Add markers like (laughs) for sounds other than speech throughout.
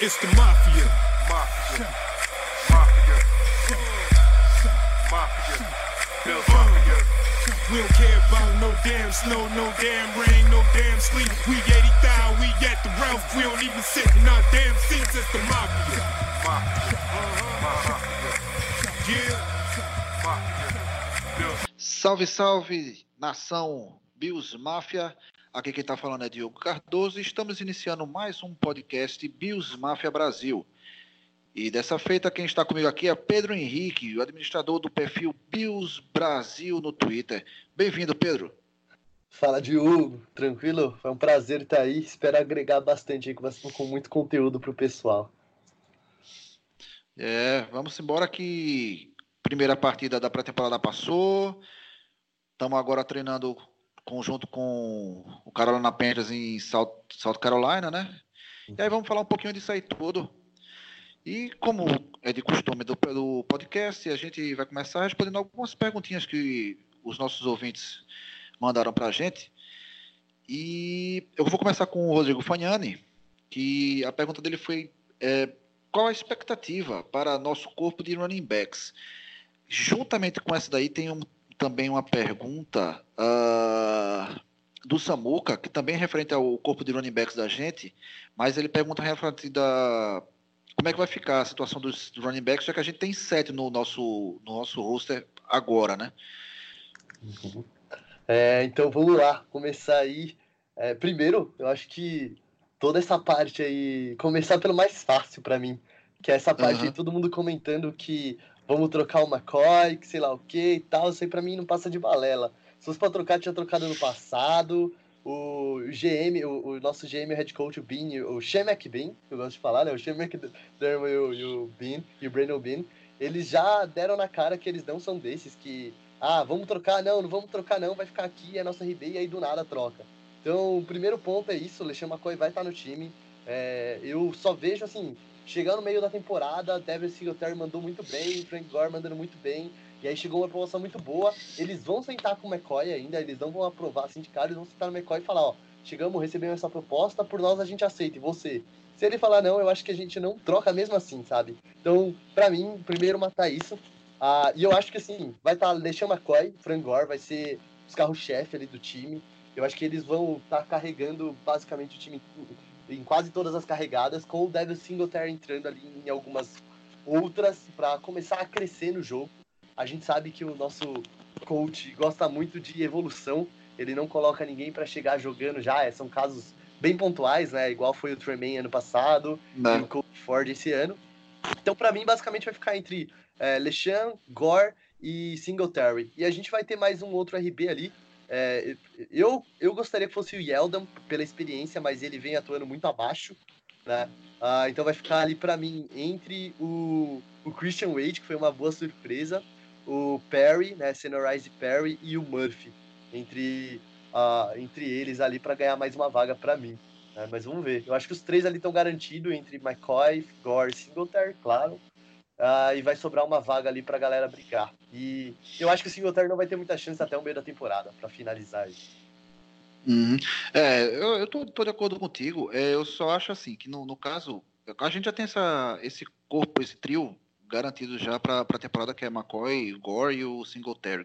It's the mafia. Mafia. Mafia. Mafia. Bill Mafia. We don't care about no damn snow, no damn rain, no damn sleep. We 80,000, we at the Ralph. We don't even sit in our damn seats. It's the mafia. Mafia. Mafia. Yeah. Mafia. Bill. Salve, salve, nação Bills Máfia. Aqui quem está falando é Diogo Cardoso e estamos iniciando mais um podcast Bills Máfia Brasil. E dessa feita, quem está comigo aqui é Pedro Henrique, o administrador do perfil Bills Brasil no Twitter. Bem-vindo, Pedro. Fala, Diogo. Tranquilo? Foi um prazer estar aí. Espero agregar bastante aí com, com muito conteúdo para o pessoal. É, vamos embora que primeira partida da pré-temporada passou. Estamos agora treinando conjunto com o Carolina Panthers em South, South Carolina, né? E aí vamos falar um pouquinho disso aí tudo. E como é de costume do, do podcast, a gente vai começar respondendo algumas perguntinhas que os nossos ouvintes mandaram para a gente. E eu vou começar com o Rodrigo Fagnani, que a pergunta dele foi é, qual a expectativa para nosso corpo de running backs? Juntamente com essa daí tem um, também uma pergunta uh, do Samuca, que também é referente ao corpo de running backs da gente, mas ele pergunta referente da como é que vai ficar a situação dos running backs, já que a gente tem sete no nosso, no nosso roster agora, né? É, então vamos lá, começar aí. É, primeiro, eu acho que toda essa parte aí, começar pelo mais fácil para mim, que é essa parte uhum. aí, todo mundo comentando que vamos trocar o McCoy, que sei lá o que e tal, isso aí pra mim não passa de balela. Se fosse pra trocar, tinha trocado no passado. O GM, o, o nosso GM, o head coach, o Bean, o Shemek Bean, que eu gosto de falar, né? O Shemek Dermo e o, e o Bean, e o Brandon Bean, eles já deram na cara que eles não são desses, que, ah, vamos trocar, não, não vamos trocar não, vai ficar aqui, é a nossa RB, e aí do nada troca. Então, o primeiro ponto é isso, o Lexan McCoy vai estar no time. É, eu só vejo, assim, Chegando no meio da temporada, Devin Singletary mandou muito bem, Frank Gore mandando muito bem, e aí chegou uma promoção muito boa. Eles vão sentar com o McCoy ainda, eles não vão aprovar cara, eles vão sentar no McCoy e falar, ó, chegamos, recebemos essa proposta, por nós a gente aceita, e você? Se ele falar não, eu acho que a gente não troca mesmo assim, sabe? Então, para mim, primeiro matar isso. Ah, e eu acho que assim, vai estar tá LeSean McCoy, Frank Gore, vai ser os carros-chefe ali do time. Eu acho que eles vão estar tá carregando basicamente o time em quase todas as carregadas, com o Devil Singletary entrando ali em algumas outras para começar a crescer no jogo. A gente sabe que o nosso coach gosta muito de evolução, ele não coloca ninguém para chegar jogando já, é, são casos bem pontuais, né? Igual foi o Tremaine ano passado não. e o Coach Ford esse ano. Então, para mim, basicamente vai ficar entre é, Lechan, Gore e Singletary. E a gente vai ter mais um outro RB ali, é, eu, eu gostaria que fosse o Yeldon pela experiência, mas ele vem atuando muito abaixo, né? Ah, então vai ficar ali para mim entre o, o Christian Wade, que foi uma boa surpresa, o Perry, né, Senorize Perry e o Murphy, entre, uh, entre eles ali para ganhar mais uma vaga para mim. Né? Mas vamos ver. Eu acho que os três ali estão garantidos entre McCoy, Gore e Singletary, claro. Uh, e vai sobrar uma vaga ali pra galera brigar. E eu acho que o Singletary não vai ter muita chance até o meio da temporada para finalizar isso. Uhum. É, eu, eu tô, tô, de acordo contigo. É, eu só acho assim que no, no, caso, a gente já tem essa, esse corpo, esse trio garantido já para a temporada que é McCoy, Gore e o Singletary.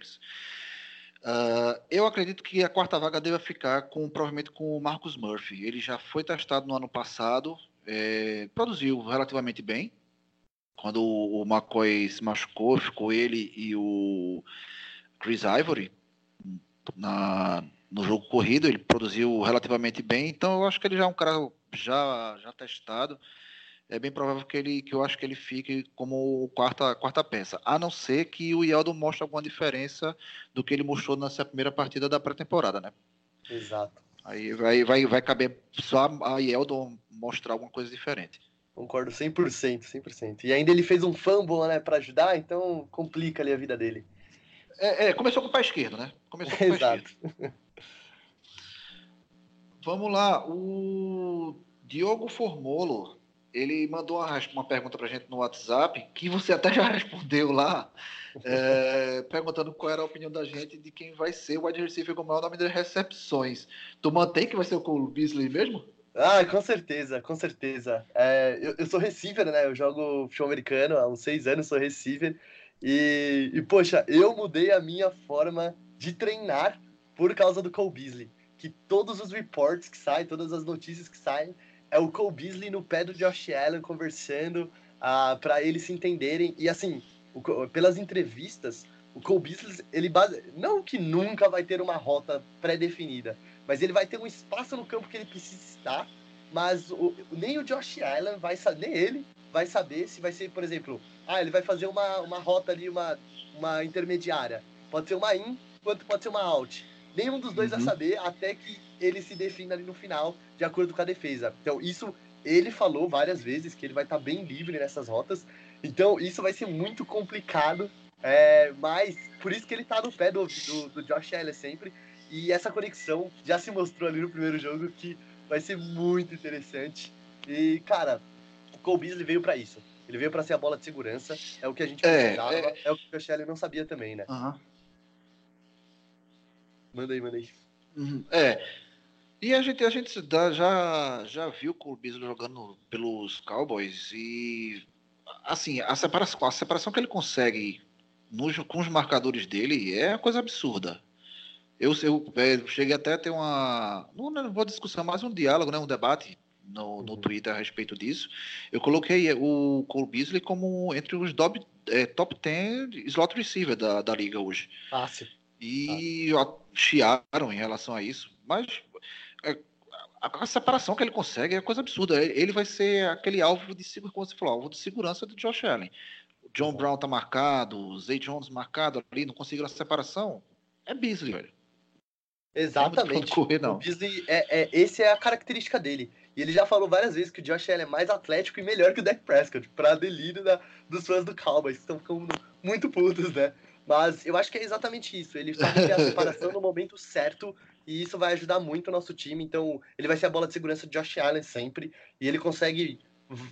Uh, eu acredito que a quarta vaga deva ficar com provavelmente com o Marcus Murphy. Ele já foi testado no ano passado, é, produziu relativamente bem, quando o McCoy se machucou, ficou ele e o Chris Ivory na, no jogo corrido, ele produziu relativamente bem, então eu acho que ele já é um cara já, já testado. É bem provável que ele que eu acho que ele fique como quarta, quarta peça. A não ser que o Yeldon mostre alguma diferença do que ele mostrou nessa primeira partida da pré-temporada, né? Exato. Aí vai, vai, vai caber só a Yeldon mostrar alguma coisa diferente. Concordo 100%, 100%. E ainda ele fez um fumble, né, para ajudar, então complica ali a vida dele. É, é, começou com o pé esquerdo, né? Começou com o pé Exato. esquerdo. Vamos lá, o Diogo Formolo, ele mandou uma, uma pergunta pra gente no WhatsApp, que você até (laughs) já respondeu lá, é, perguntando qual era a opinião da gente de quem vai ser o wide receiver com o maior número de recepções. Tu mantém que vai ser o Cole Beasley mesmo? Ah, com certeza, com certeza. É, eu, eu sou receiver, né? Eu jogo futebol americano há uns seis anos, sou receiver. E, e, poxa, eu mudei a minha forma de treinar por causa do Cole Beasley. Que todos os reports que saem, todas as notícias que saem, é o Cole Beasley no pé do Josh Allen conversando ah, para eles se entenderem. E assim, o, pelas entrevistas, o Cole Beasley, ele base... não que nunca vai ter uma rota pré-definida, mas ele vai ter um espaço no campo que ele precisa estar, mas o, nem o Josh Allen vai saber, nem ele vai saber se vai ser, por exemplo, ah, ele vai fazer uma, uma rota ali, uma, uma intermediária. Pode ser uma in, quanto pode ser uma out. Nenhum dos dois uhum. vai saber até que ele se defina ali no final, de acordo com a defesa. Então, isso ele falou várias vezes que ele vai estar tá bem livre nessas rotas. Então, isso vai ser muito complicado. É, mas por isso que ele está no pé do, do, do Josh Allen sempre. E essa conexão já se mostrou ali no primeiro jogo que vai ser muito interessante. E, cara, o Cole Beasley veio para isso. Ele veio para ser a bola de segurança. É o que a gente é, precisava. É, é o que o Josh Allen não sabia também, né? Uhum. Manda aí, manda aí. Uhum. É. E a gente, a gente já, já viu o Cole Beasley jogando pelos Cowboys e assim, a separação, a separação que ele consegue nos, com os marcadores dele é coisa absurda. Eu, eu, eu cheguei até a ter uma. Não, não vou discussão, mas um diálogo, né, um debate no, no uhum. Twitter a respeito disso. Eu coloquei o Cole Beasley como entre os top, é, top 10 slot receiver da, da liga hoje. Fácil. E Fácil. chiaram em relação a isso. Mas é, a, a, separação que ele consegue é coisa absurda. Ele vai ser aquele alvo de segurança, como você falou, alvo de segurança do Josh Allen. O John Brown tá marcado, o Zay Jones marcado ali, não conseguiram a separação. É Beasley, velho. Exatamente. Correr, não. O Beasley, é, é, esse é a característica dele. E ele já falou várias vezes que o Josh Allen é mais atlético e melhor que o Dak Prescott, pra delírio da, dos fãs do Cowboys, que estão ficando muito putos, né? Mas eu acho que é exatamente isso. Ele sabe ter a (laughs) separação no momento certo e isso vai ajudar muito o nosso time. Então, ele vai ser a bola de segurança de Josh Allen sempre. E ele consegue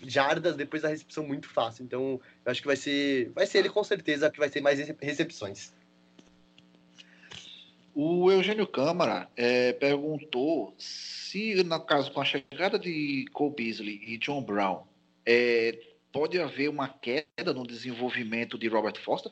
jardas depois da recepção muito fácil. Então, eu acho que vai ser, vai ser ele com certeza que vai ter mais recepções. O Eugênio Câmara é, perguntou se, no caso, com a chegada de Cole Beasley e John Brown, é, pode haver uma queda no desenvolvimento de Robert Foster?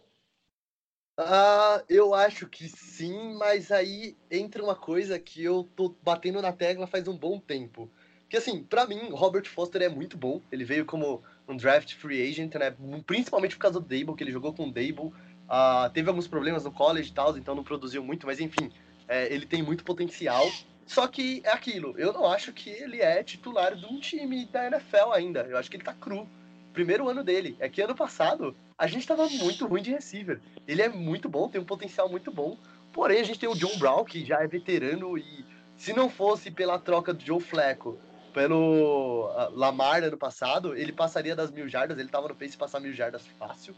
Ah, eu acho que sim, mas aí entra uma coisa que eu tô batendo na tecla faz um bom tempo. Que assim, para mim, Robert Foster é muito bom. Ele veio como um draft free agent, né? Principalmente por causa do Dable, que ele jogou com o Dable. Uh, teve alguns problemas no college e tal, então não produziu muito, mas enfim, é, ele tem muito potencial. Só que é aquilo, eu não acho que ele é titular de um time da NFL ainda. Eu acho que ele tá cru. Primeiro ano dele. É que ano passado a gente tava muito ruim de receiver. Ele é muito bom, tem um potencial muito bom. Porém, a gente tem o John Brown, que já é veterano e se não fosse pela troca do Joe Flacco pelo uh, Lamar ano passado, ele passaria das mil jardas, ele tava no pace de passar mil jardas fácil.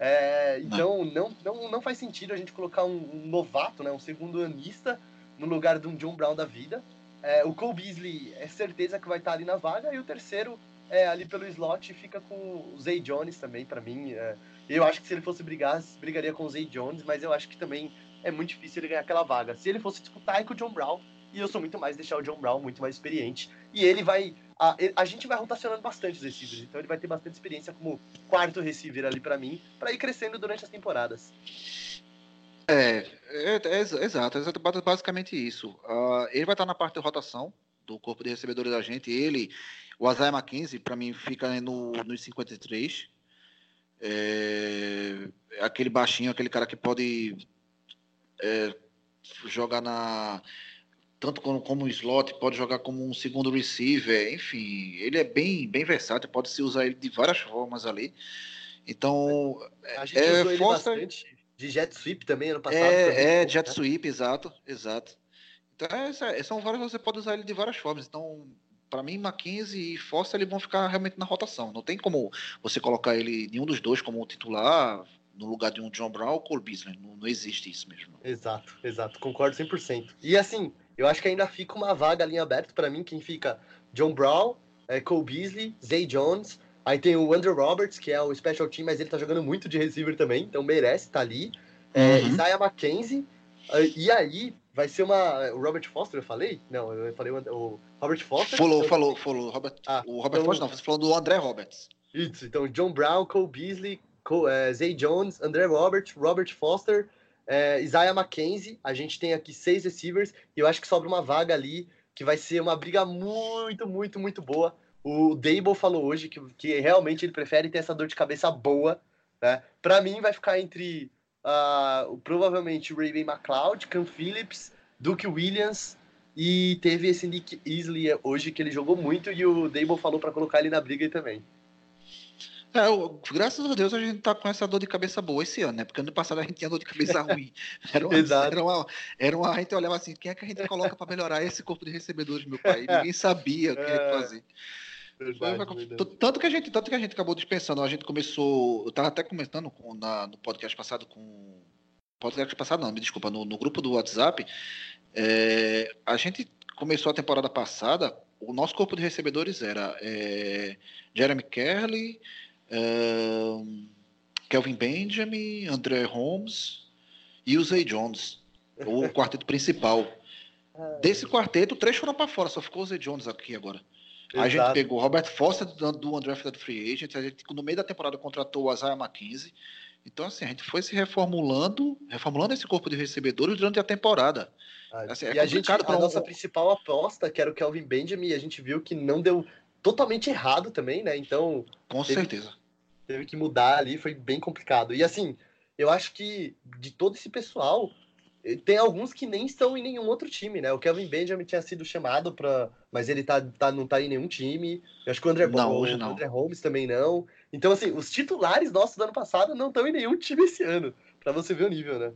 É, então não. não, não, faz sentido a gente colocar um, um, novato, né, um segundo anista, no lugar de um John Brown da vida. É, o Cole Beasley é certeza que vai estar ali na vaga, e o terceiro é, ali pelo slot fica com o Zay Jones também, para mim. É, eu acho que se ele fosse brigar, brigaria com o Zay Jones, mas eu acho que também é muito difícil ele ganhar aquela vaga. Se ele fosse disputar é com o John Brown, e eu sou muito mais deixar o John Brown muito mais experiente. E ele vai. A, a gente vai rotacionando bastante os receivers, então ele vai ter bastante experiência como quarto receiver ali para mim, para ir crescendo durante as temporadas. É, é, é, exato, é basicamente isso. Uh, ele vai estar na parte de rotação do corpo de recebedores da gente. Ele, o Isaiah McKenzie, para mim, fica no, nos 53. É, é, aquele baixinho, aquele cara que pode é, jogar na tanto como, como slot, pode jogar como um segundo receiver, enfim, ele é bem, bem versátil, pode se usar ele de várias formas ali. Então, a gente é, usou ele força... bastante de jet sweep também ano passado. É, é jet né? sweep, exato, exato. Então, é, são várias, você pode usar ele de várias formas. Então, para mim, Mackenzie e Foster eles vão ficar realmente na rotação. Não tem como você colocar ele nenhum dos dois como titular no lugar de um John Brown ou Cole Beasley. Não, não existe isso mesmo. Exato, exato. Concordo 100%. E assim, eu acho que ainda fica uma vaga ali aberta para mim, quem fica John Brown, é, Cole Beasley, Zay Jones, aí tem o Andrew Roberts, que é o special team, mas ele tá jogando muito de receiver também, então merece estar tá ali. É, uhum. Isaiah McKenzie, e aí vai ser uma. O Robert Foster, eu falei? Não, eu falei o, Robert Foster. Falou, então- falou, falou. Robert, Ah, o Robert então- Foster não, você falou do André Roberts. Isso, então John Brown, Cole Beasley, Cole, eh, Zay Jones, André Robert, Robert Foster, eh, Isaiah McKenzie. A gente tem aqui seis receivers e eu acho que sobra uma vaga ali que vai ser uma briga muito, muito, muito boa. O Dable falou hoje que, que realmente ele prefere ter essa dor de cabeça boa. Né? Para mim, vai ficar entre o- provavelmente o Ray McLeod, Cam Phillips, Duke Williams. E teve esse Nick Easley hoje que ele jogou muito e o Dable falou para colocar ele na briga também. É, o- graças a Deus a gente tá com essa dor de cabeça boa esse ano, né? Porque ano passado a gente tinha dor de cabeça ruim. (laughs) Era uma. Era uma, era uma- a gente olhava assim, quem é que a gente coloca para melhorar esse corpo de recebedores, meu pai? E ninguém sabia o que É, fazer. Verdade, Tanto que a gente, tanto que a gente acabou dispensando. A gente começou, eu tava até comentando com- na- no podcast passado com podcast passado não, me desculpa, no, no grupo do WhatsApp, é, a gente começou a temporada passada, o nosso corpo de recebedores era é, Jeremy Kerley, Kelvin Benjamin, André Holmes e o Zay Jones, o (laughs) quarteto principal. Desse quarteto, três foram para fora, só ficou o Zay Jones aqui agora. A gente Exato. pegou o Robert Foster do, do Undrafted Free Agent, a gente no meio da temporada contratou o Isaiah McKenzie. Então, assim, a gente foi se reformulando, reformulando esse corpo de recebedores durante a temporada. Ah, Assim, é e a gente, a um- nossa principal aposta, que era o Kelvin Benjamin, a gente viu que não deu totalmente errado também, né? Então Com Teve- certeza. teve que mudar ali, foi bem complicado. E assim, eu acho que de todo esse pessoal, eh, tem alguns que nem estão em nenhum outro time, né? O Kelvin Benjamin tinha sido chamado para, mas ele tá, tá, não tá em nenhum time. Eu acho que o André, Não, o hoje não. André Holmes também não. Então assim, os titulares nossos do ano passado não estão em nenhum time esse ano, Pra você ver o nível, né?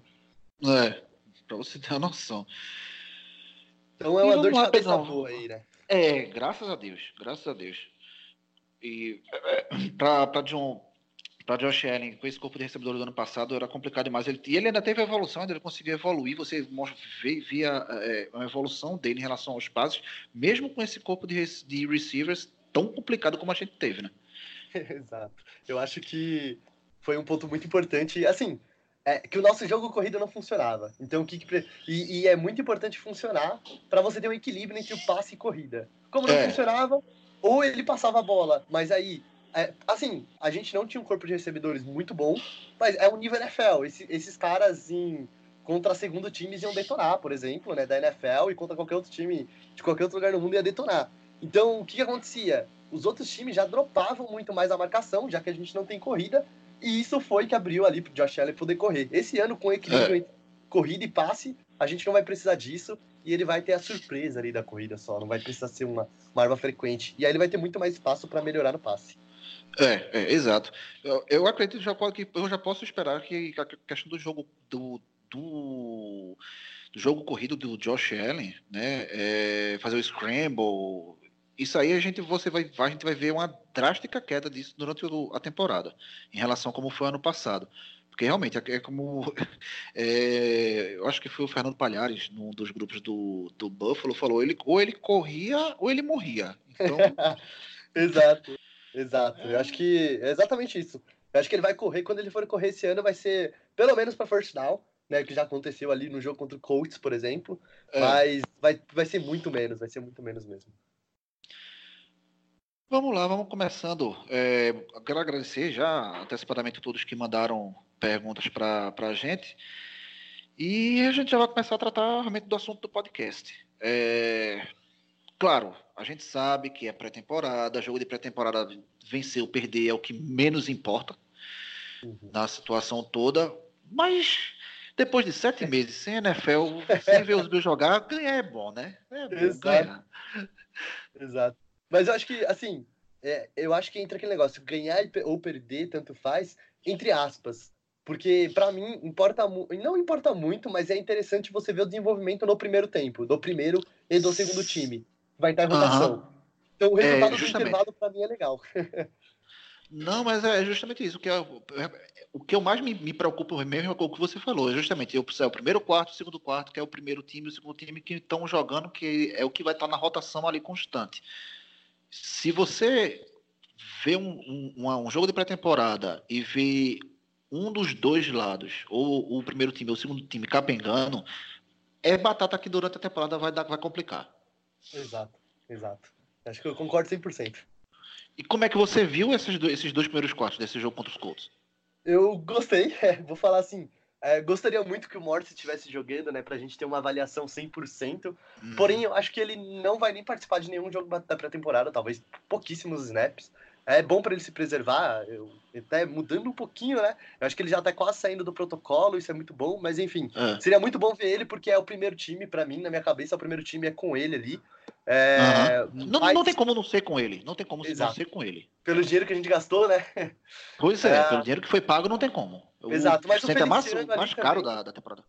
É, pra você ter uma noção. Então é uma dor de cabeça boa aí, né? É, graças a Deus, graças a Deus. E é, pra, pra John. Para Josh Allen, com esse corpo de recebedor do ano passado, era complicado demais. Ele, e ele ainda teve evolução, ainda ele conseguiu evoluir. Você via é, uma evolução dele em relação aos passes, mesmo com esse corpo de, de receivers tão complicado como a gente teve, né? (laughs) Exato. Eu acho que foi um ponto muito importante. Assim, é que o nosso jogo corrida não funcionava. Então, o que, que e, e é muito importante funcionar para você ter um equilíbrio entre o passe e corrida. Como não É. funcionava, ou ele passava a bola, mas aí, é, assim, a gente não tinha um corpo de recebedores muito bom, mas é um nível NFL. Esse- esses caras em contra segundo times iam detonar, por exemplo, né, da NFL e contra qualquer outro time de qualquer outro lugar do mundo ia detonar. Então, o que, que acontecia? Os outros times já dropavam muito mais a marcação, já que a gente não tem corrida, e isso foi que abriu ali pro Josh Allen poder correr. Esse ano, com equilíbrio entre corrida e passe, a gente não vai precisar disso, e ele vai ter a surpresa ali da corrida só, não vai precisar ser uma, uma arma frequente. E aí ele vai ter muito mais espaço para melhorar no passe. É, é, exato. Eu, eu acredito já que eu já posso esperar que a questão do jogo do, do, do jogo corrido do Josh Allen, né, é, fazer o scramble, isso aí a gente você vai, a gente vai ver uma drástica queda disso durante a temporada em relação a como foi ano passado. Porque realmente é é como (laughs) é, eu acho que foi o Fernando Palhares num dos grupos do, do Buffalo falou ele ou ele corria ou ele morria. Então (laughs) Exato, exato. Eu acho que é exatamente isso. Eu acho que ele vai correr, quando ele for correr esse ano, vai ser pelo menos para first down, né? Que já aconteceu ali no jogo contra o Colts, por exemplo. é. Mas vai, vai ser muito menos, vai ser muito menos mesmo. Vamos lá, vamos começando. É, quero agradecer já antecipadamente a todos que mandaram perguntas para a gente. E a gente já vai começar a tratar realmente do assunto do podcast. É, claro, a gente sabe que é pré-temporada, jogo de pré-temporada, vencer ou perder é o que menos importa na situação toda, mas depois de sete meses sem NFL, sem ver os meus jogar, ganhar é bom, né? É bom Exato. ganhar. Exato. Mas eu acho que, assim, é, eu acho que entra aquele negócio, ganhar ou perder, tanto faz, entre aspas. Porque, pra mim, importa não importa muito, mas é interessante você ver o desenvolvimento no primeiro tempo, do primeiro e do segundo time. Vai estar em rotação. Então, o É, resultado do justamente. intervalo, pra mim, é legal. (laughs) Não, mas é justamente isso. O que, eu, o que eu mais me, me preocupo mesmo é o que você falou. É justamente eu, é o primeiro quarto, o segundo quarto, que é o primeiro time e o segundo time que estão jogando, que é o que vai estar na rotação ali constante. Se você vê um, um, um jogo de pré-temporada e vê um dos dois lados, ou o primeiro time ou o segundo time capengando, é batata que durante a temporada vai, dar, vai complicar. Exato, exato. Acho que eu concordo 100%. E como é que você viu esses dois, esses dois primeiros quartos desse jogo contra os Colts? Eu gostei, (laughs) é, vou falar assim. É, gostaria muito que o Morse estivesse jogando, né, pra gente ter uma avaliação 100%. Hum. Porém, eu acho que ele não vai nem participar de nenhum jogo da pré-temporada, talvez pouquíssimos snaps. É bom para ele se preservar, eu, até mudando um pouquinho, né? Eu acho que ele já tá quase saindo do protocolo, isso é muito bom, mas enfim, É. seria muito bom ver ele porque é o primeiro time, para mim, na minha cabeça, o primeiro time é com ele ali. É, Aham. Não, mas não tem como não ser com ele. Não tem como não Exato. ser com ele. Pelo dinheiro que a gente gastou, né? Pois é, É. pelo dinheiro que foi pago, não tem como. Exato, mas o é mais, Feliciano ali mais caro também- da, da temporada.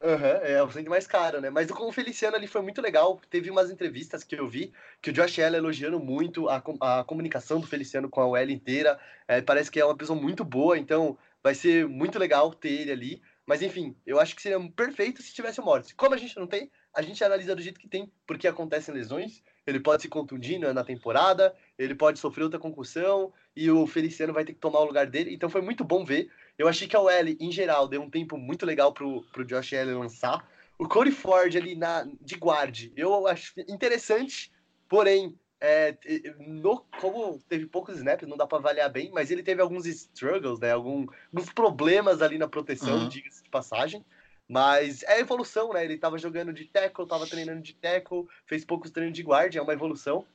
Aham, é o centro mais caro, né? Mas com o Feliciano ali foi muito legal. Teve umas entrevistas que eu vi que o Josh Allen elogiando muito a, a comunicação do Feliciano com a OL inteira. É, parece que é uma pessoa muito boa, então vai ser muito legal ter ele ali. Mas enfim, eu acho que seria perfeito se tivesse o Morris. Como a gente não tem, a gente analisa do jeito que tem, porque acontecem lesões. Ele pode se contundir na na temporada, ele pode sofrer outra concussão e o Feliciano vai ter que tomar o lugar dele. Então foi muito bom ver. Eu achei que a OL, em geral, deu um tempo muito legal pro, pro Josh Allen lançar. O Corey Ford ali na, de guarde, eu acho interessante, porém, é, no, como teve poucos snaps, não dá para avaliar bem, mas ele teve alguns struggles, né? Algum, alguns problemas ali na proteção, Uhum. diga-se de passagem. Mas é evolução, né? Ele tava jogando de tackle, tava treinando de tackle, fez poucos treinos de guard, é uma evolução.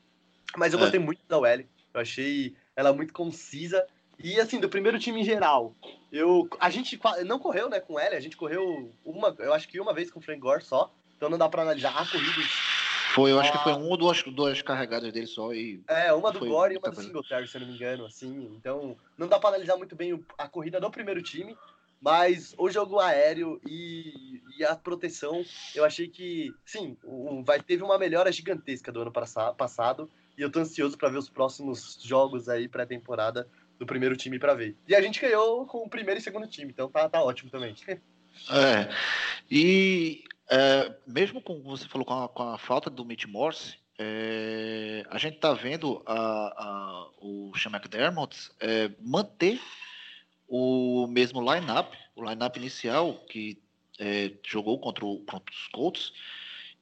Mas eu É. gostei muito da OL. Eu achei ela muito concisa. E assim, do primeiro time em geral, eu a gente não correu, né, com L, a gente correu uma, eu acho que uma vez com o Frank Gore só. Então não dá pra analisar a corrida. Foi, eu acho que foi um ou duas, duas carregadas dele só e. É, uma do Gore e uma do. Singletary, se eu não me engano, assim. Então, não dá pra analisar muito bem a corrida do primeiro time, mas o jogo aéreo e, e a proteção, eu achei que, sim, o, vai, teve uma melhora gigantesca do ano passa- passado, e eu tô ansioso pra ver os próximos jogos aí pré-temporada do primeiro time pra ver. E a gente ganhou com o primeiro e segundo time, então tá, tá ótimo também. (laughs) É. E é, mesmo com você falou com a, com a falta do Mitch Morse, é, a gente tá vendo a, a- o Sean McDermott é, manter o mesmo line-up, o line-up inicial que é, jogou contra, o- contra os Colts,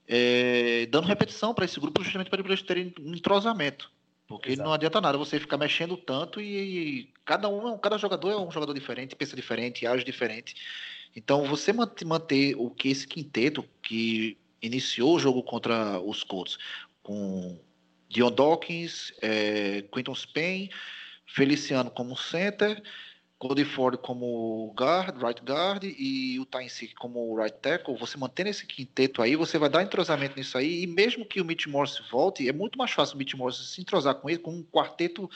é, dando repetição para esse grupo justamente para eles terem um entrosamento. Porque Exato. não adianta nada você ficar mexendo tanto e, cada um, cada jogador é um jogador diferente, pensa diferente, age diferente. Então você mant- manter o que esse quinteto que iniciou o jogo contra os Colts com Dion Dawkins, é, Quinton Spain, Feliciano como center, Cody Ford como guard, right guard e o Tyne como right tackle, você mantendo esse quinteto aí, você vai dar entrosamento nisso aí, e mesmo que o Mitch Morse volte, é muito mais fácil o Mitch Morse se entrosar com ele, com um quarteto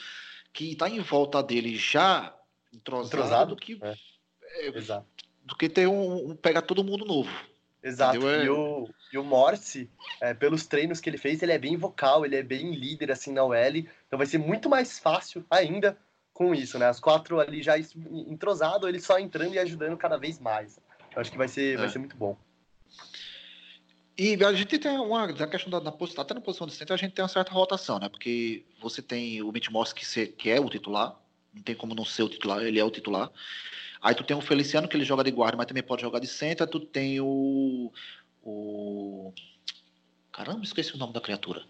que está em volta dele já entrosado, Entrosado, do que, é. é, do que ter um, um pegar todo mundo novo. Exato. Entendeu? É- E o, e o Morse, é, pelos treinos que ele fez, ele é bem vocal, ele é bem líder assim na OL. Então vai ser muito mais fácil ainda com isso, né? As quatro ali já entrosado, ele só entrando e ajudando cada vez mais. Eu acho que vai ser, vai É. ser muito bom. E a gente tem uma na questão da, da posição, até na posição de centro, a gente tem uma certa rotação, né? Porque você tem o Mitch Morse que, se- que é o titular, não tem como não ser o titular, ele é o titular. Aí tu tem o Feliciano que ele joga de guarda, mas também pode jogar de centro. Tu tem o. o... Caramba, esqueci o nome da criatura.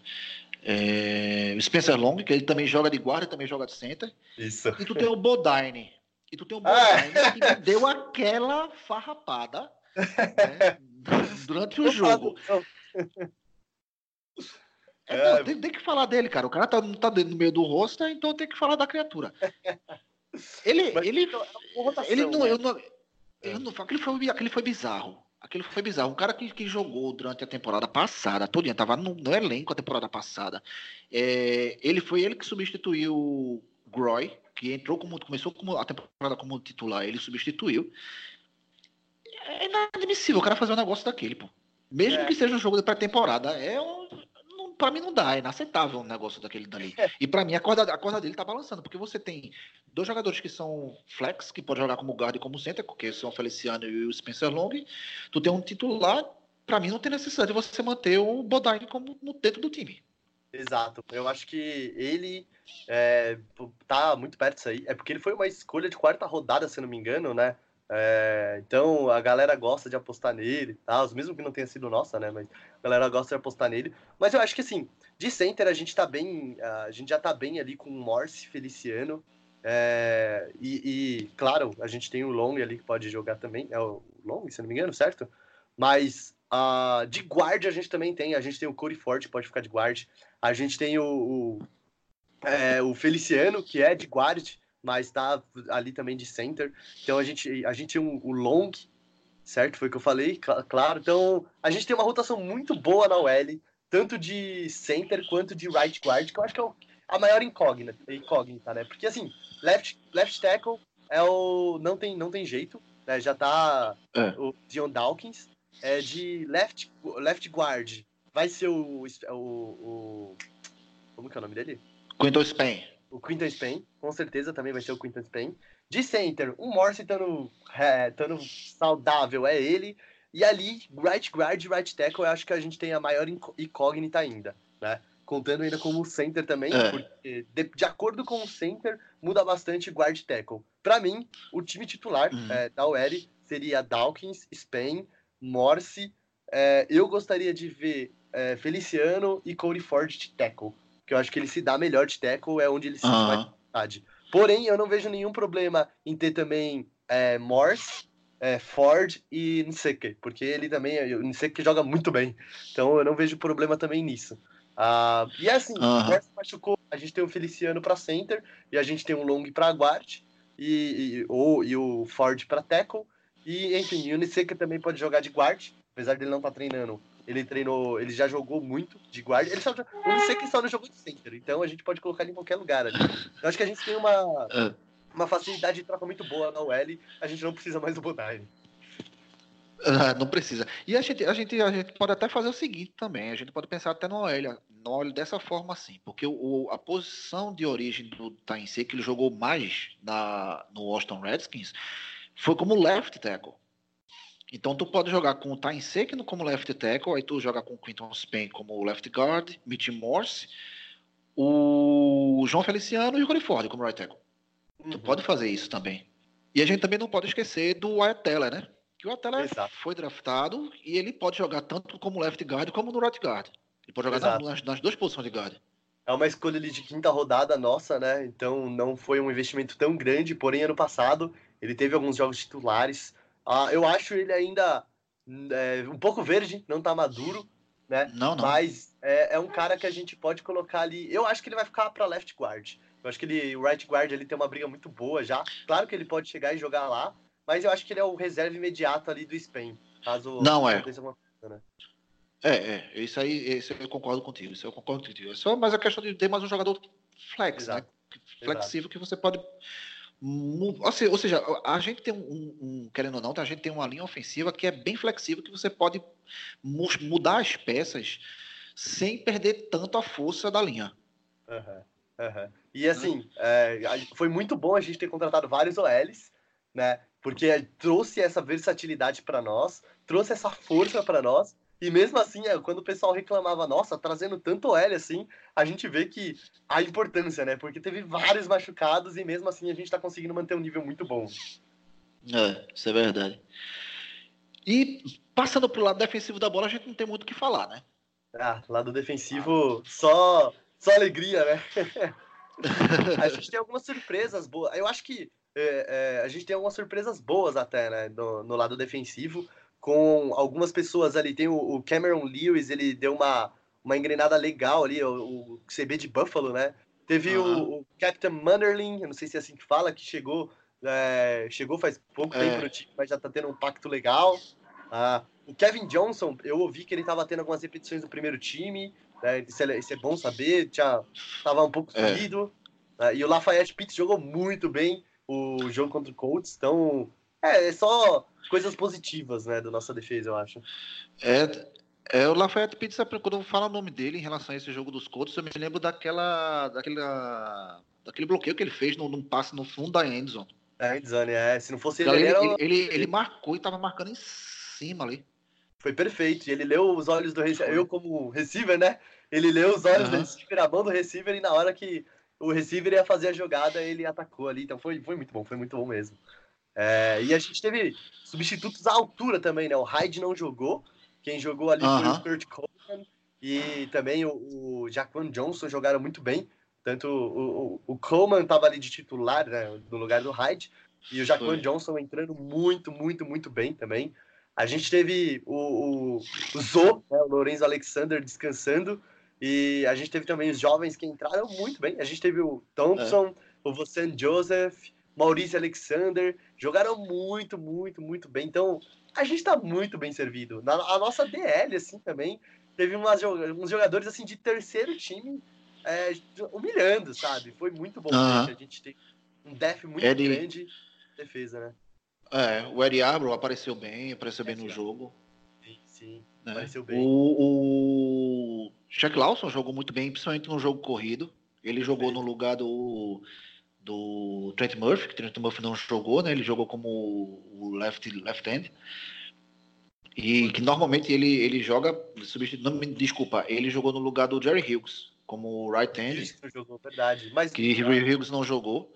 É, Spencer Long, que ele também joga de guarda também joga de center. Isso. E tu tem o Bodine. E tu tem o Ah! Bodine que deu aquela farrapada né, (laughs) durante o jogo. É, É. não, tem, tem que falar dele, cara. O cara tá, tá no meio do rosto, então tem que falar da criatura. Ele, Mas, ele, então, é rotação, ele não, né? eu não, eu não, aquele foi, aquele foi bizarro. Aquele foi bizarro. Um cara que, que jogou durante a temporada passada, todinha, tava no, no elenco a temporada passada. É, ele foi ele que substituiu o Groy, que entrou como, começou como, a temporada como titular, ele substituiu. É inadmissível o cara fazer um negócio daquele, pô. Mesmo É. que seja um jogo de pré-temporada, é um, pra mim não dá, é inaceitável um negócio daquele dali. E pra mim a corda, a corda dele tá balançando, porque você tem dois jogadores que são flex, que pode jogar como guard e como center, porque são o Feliciano e o Spencer Long. Tu tem um titular, pra mim não tem necessidade de você manter o Bodine como no dentro do time. Exato. Eu acho que ele é, tá muito perto disso aí. É porque ele foi uma escolha de quarta rodada, se não me engano, né? É, então a galera gosta de apostar nele, tá? mesmo que não tenha sido nossa, né? Mas a galera gosta de apostar nele. Mas eu acho que assim, de center a gente tá bem, a gente já tá bem ali com o Morse, Feliciano. É, e, e, claro, a gente tem o Long ali que pode jogar também. É o Long, se não me engano, certo? Mas uh, de guard a gente também tem. A gente tem o Corey Ford, que pode ficar de guard. A gente tem o, o, é, o Feliciano, que é de guard mas tá ali também de center. Então a gente, a gente tem um, o long, certo? Foi o que eu falei, claro. Então a gente tem uma rotação muito boa na OL, tanto de center quanto de right guard, que eu acho que é a maior incógnita, incógnita, né? Porque assim, left, left tackle é o. não tem, não tem jeito, né? Já tá é. o Dion Dawkins. É de left, left guard. Vai ser o, o, o. Como que é o nome dele? Quinton Spain o Quinton Spain, com certeza também vai ser o Quinton Spain. De center, o Morse estando é, saudável é ele. E ali, right guard e right tackle, eu acho que a gente tem a maior incógnita ainda, né? Contando ainda como center também, é. porque de, de, acordo com o center, muda bastante guard tackle. Para mim, o time titular uhum. é, da OL seria Dawkins, Spain, Morse. É, eu gostaria de ver é, Feliciano e Cody Ford de tackle que eu acho que ele se dá melhor de tackle, é onde ele se uhum. mais vontade. Porém, eu não vejo nenhum problema em ter também é, Morse, é, Ford e Nseke, porque ele também, o Nseke joga muito bem. Então eu não vejo problema também nisso. Uh, e é assim, uhum. o Morse machucou, a gente tem o Feliciano para center e a gente tem o Long para guard e, e, ou, e o Ford para tackle. E enfim, o Nseke também pode jogar de guard, apesar dele não estar tá treinando ele treinou, ele já jogou muito de guarda. Ele só, eu não sei que só não jogou de center, então a gente pode colocar ele em qualquer lugar ali. Eu acho que a gente tem uma, uma facilidade de troca muito boa na OL, a gente não precisa mais do Bodine. Ah, não precisa. E a gente, a, gente, a gente pode até fazer o seguinte também, a gente pode pensar até no OL, no OL dessa forma assim, porque o, a posição de origem do Tainse, que ele jogou mais na, no Washington Redskins, foi como left tackle. Então tu pode jogar com o Tyne Sekno como left tackle, aí tu joga com o Quinton Spain como left guard, Mitch Morse, o João Feliciano e o Corey Ford como right tackle. Uhum. Tu pode fazer isso também. E a gente também não pode esquecer do Wyatt Teller, né? Que o Wyatt Teller foi draftado e ele pode jogar tanto como left guard como no right guard. Ele pode jogar nas, nas, duas posições de guard. É uma escolha de quinta rodada nossa, né? Então não foi um investimento tão grande, porém ano passado ele teve alguns jogos titulares. Uh, eu acho ele ainda é, um pouco verde, não tá maduro, né? Não, não. Mas é, é, um cara que a gente pode colocar ali. Eu acho que ele vai ficar para left guard. Eu acho que ele, o right guard ele tem uma briga muito boa já. Claro que ele pode chegar e jogar lá, mas eu acho que ele é o reserva imediato ali do Spain. Caso não é. Coisa, né? É, é, isso aí, isso eu concordo contigo, isso eu concordo contigo. É só mais a questão de ter mais um jogador flex, né? Exato. né? Flexível Exato. que você pode ou seja, a gente tem um, um, querendo ou não, a gente tem uma linha ofensiva que é bem flexível, que você pode mudar as peças sem perder tanto a força da linha. Uhum, uhum. E assim, é, foi muito bom a gente ter contratado vários OLs, né? Porque trouxe essa versatilidade para nós, trouxe essa força para nós, e mesmo assim, é, quando o pessoal reclamava, nossa, trazendo tanto L assim, a gente vê que a importância, né? Porque teve vários machucados e mesmo assim a gente tá conseguindo manter um nível muito bom. É, isso é verdade. E passando pro lado defensivo da bola, a gente não tem muito o que falar, né? Ah, lado defensivo, só, só alegria, né? (laughs) a gente tem algumas surpresas boas. Eu acho que é, é, a gente tem algumas surpresas boas até, né? No, no lado defensivo com algumas pessoas ali. Tem o, Cameron Lewis, ele deu uma, uma engrenada legal ali, o, o CB de Buffalo, né? Teve uhum. o, o, Captain Munderling, eu não sei se é assim que fala, que chegou, é, chegou faz pouco é. tempo no time, mas já tá tendo um pacto legal. Ah, o Kevin Johnson, eu ouvi que ele tava tendo algumas repetições do primeiro time, né? isso, é, isso, é, bom saber, já tava um pouco é. sumido. É. e o Lafayette Pitts jogou muito bem o jogo contra o Colts, então é, é só coisas positivas, né, da nossa defesa, eu acho. É, é o Lafayette Pitts, quando eu falo o nome dele em relação a esse jogo dos Colts, eu me lembro daquela, daquela, daquele bloqueio que ele fez num, num passe no fundo da endzone. É, endzone, é. Se não fosse ele, ele, ele, ele, ele marcou e tava marcando em cima ali. Foi perfeito. Ele leu os olhos do receiver. Eu, como receiver, né? Ele leu os olhos uhum. do receiver, a mão do receiver, e na hora que o receiver ia fazer a jogada, ele atacou ali. Então foi, foi muito bom, foi muito bom mesmo. É, e a gente teve substitutos à altura também, né? O Hyde não jogou, quem jogou ali Aham. foi o Kurt Coleman e também o, o Jaquan Johnson jogaram muito bem. Tanto o, o, o Coleman estava ali de titular, né, no lugar do Hyde, e o Jaquan Foi. Johnson entrando muito, muito, muito bem também. A gente teve o, o, o Zo, né, o Lorenzo Alexander descansando, e a gente teve também os jovens que entraram muito bem. A gente teve o Thompson, o Vosan Joseph, Maurício Alexander, jogaram muito, muito, muito bem. Então, a gente tá muito bem servido. Na, a nossa DL, assim, também, teve umas, uns jogadores, assim, de terceiro time é, humilhando, sabe? Foi muito bom. Que A gente tem um def muito Ele- grande de defesa, né? É, o Eri Abro apareceu bem, apareceu bem no Esse jogo. Sim, sim. né? Apareceu bem. O, o Shaq Lawson jogou muito bem, principalmente no jogo corrido. Ele jogou no lugar do, do Trent Murphy, que o Trent Murphy não jogou, né? Ele jogou como o left, left hand. E que normalmente ele, ele joga. substitu- Não, me desculpa, ele jogou no lugar do Jerry Hughes, como right hand. Isso que jogou, verdade. Mas que Jerry Hughes não jogou.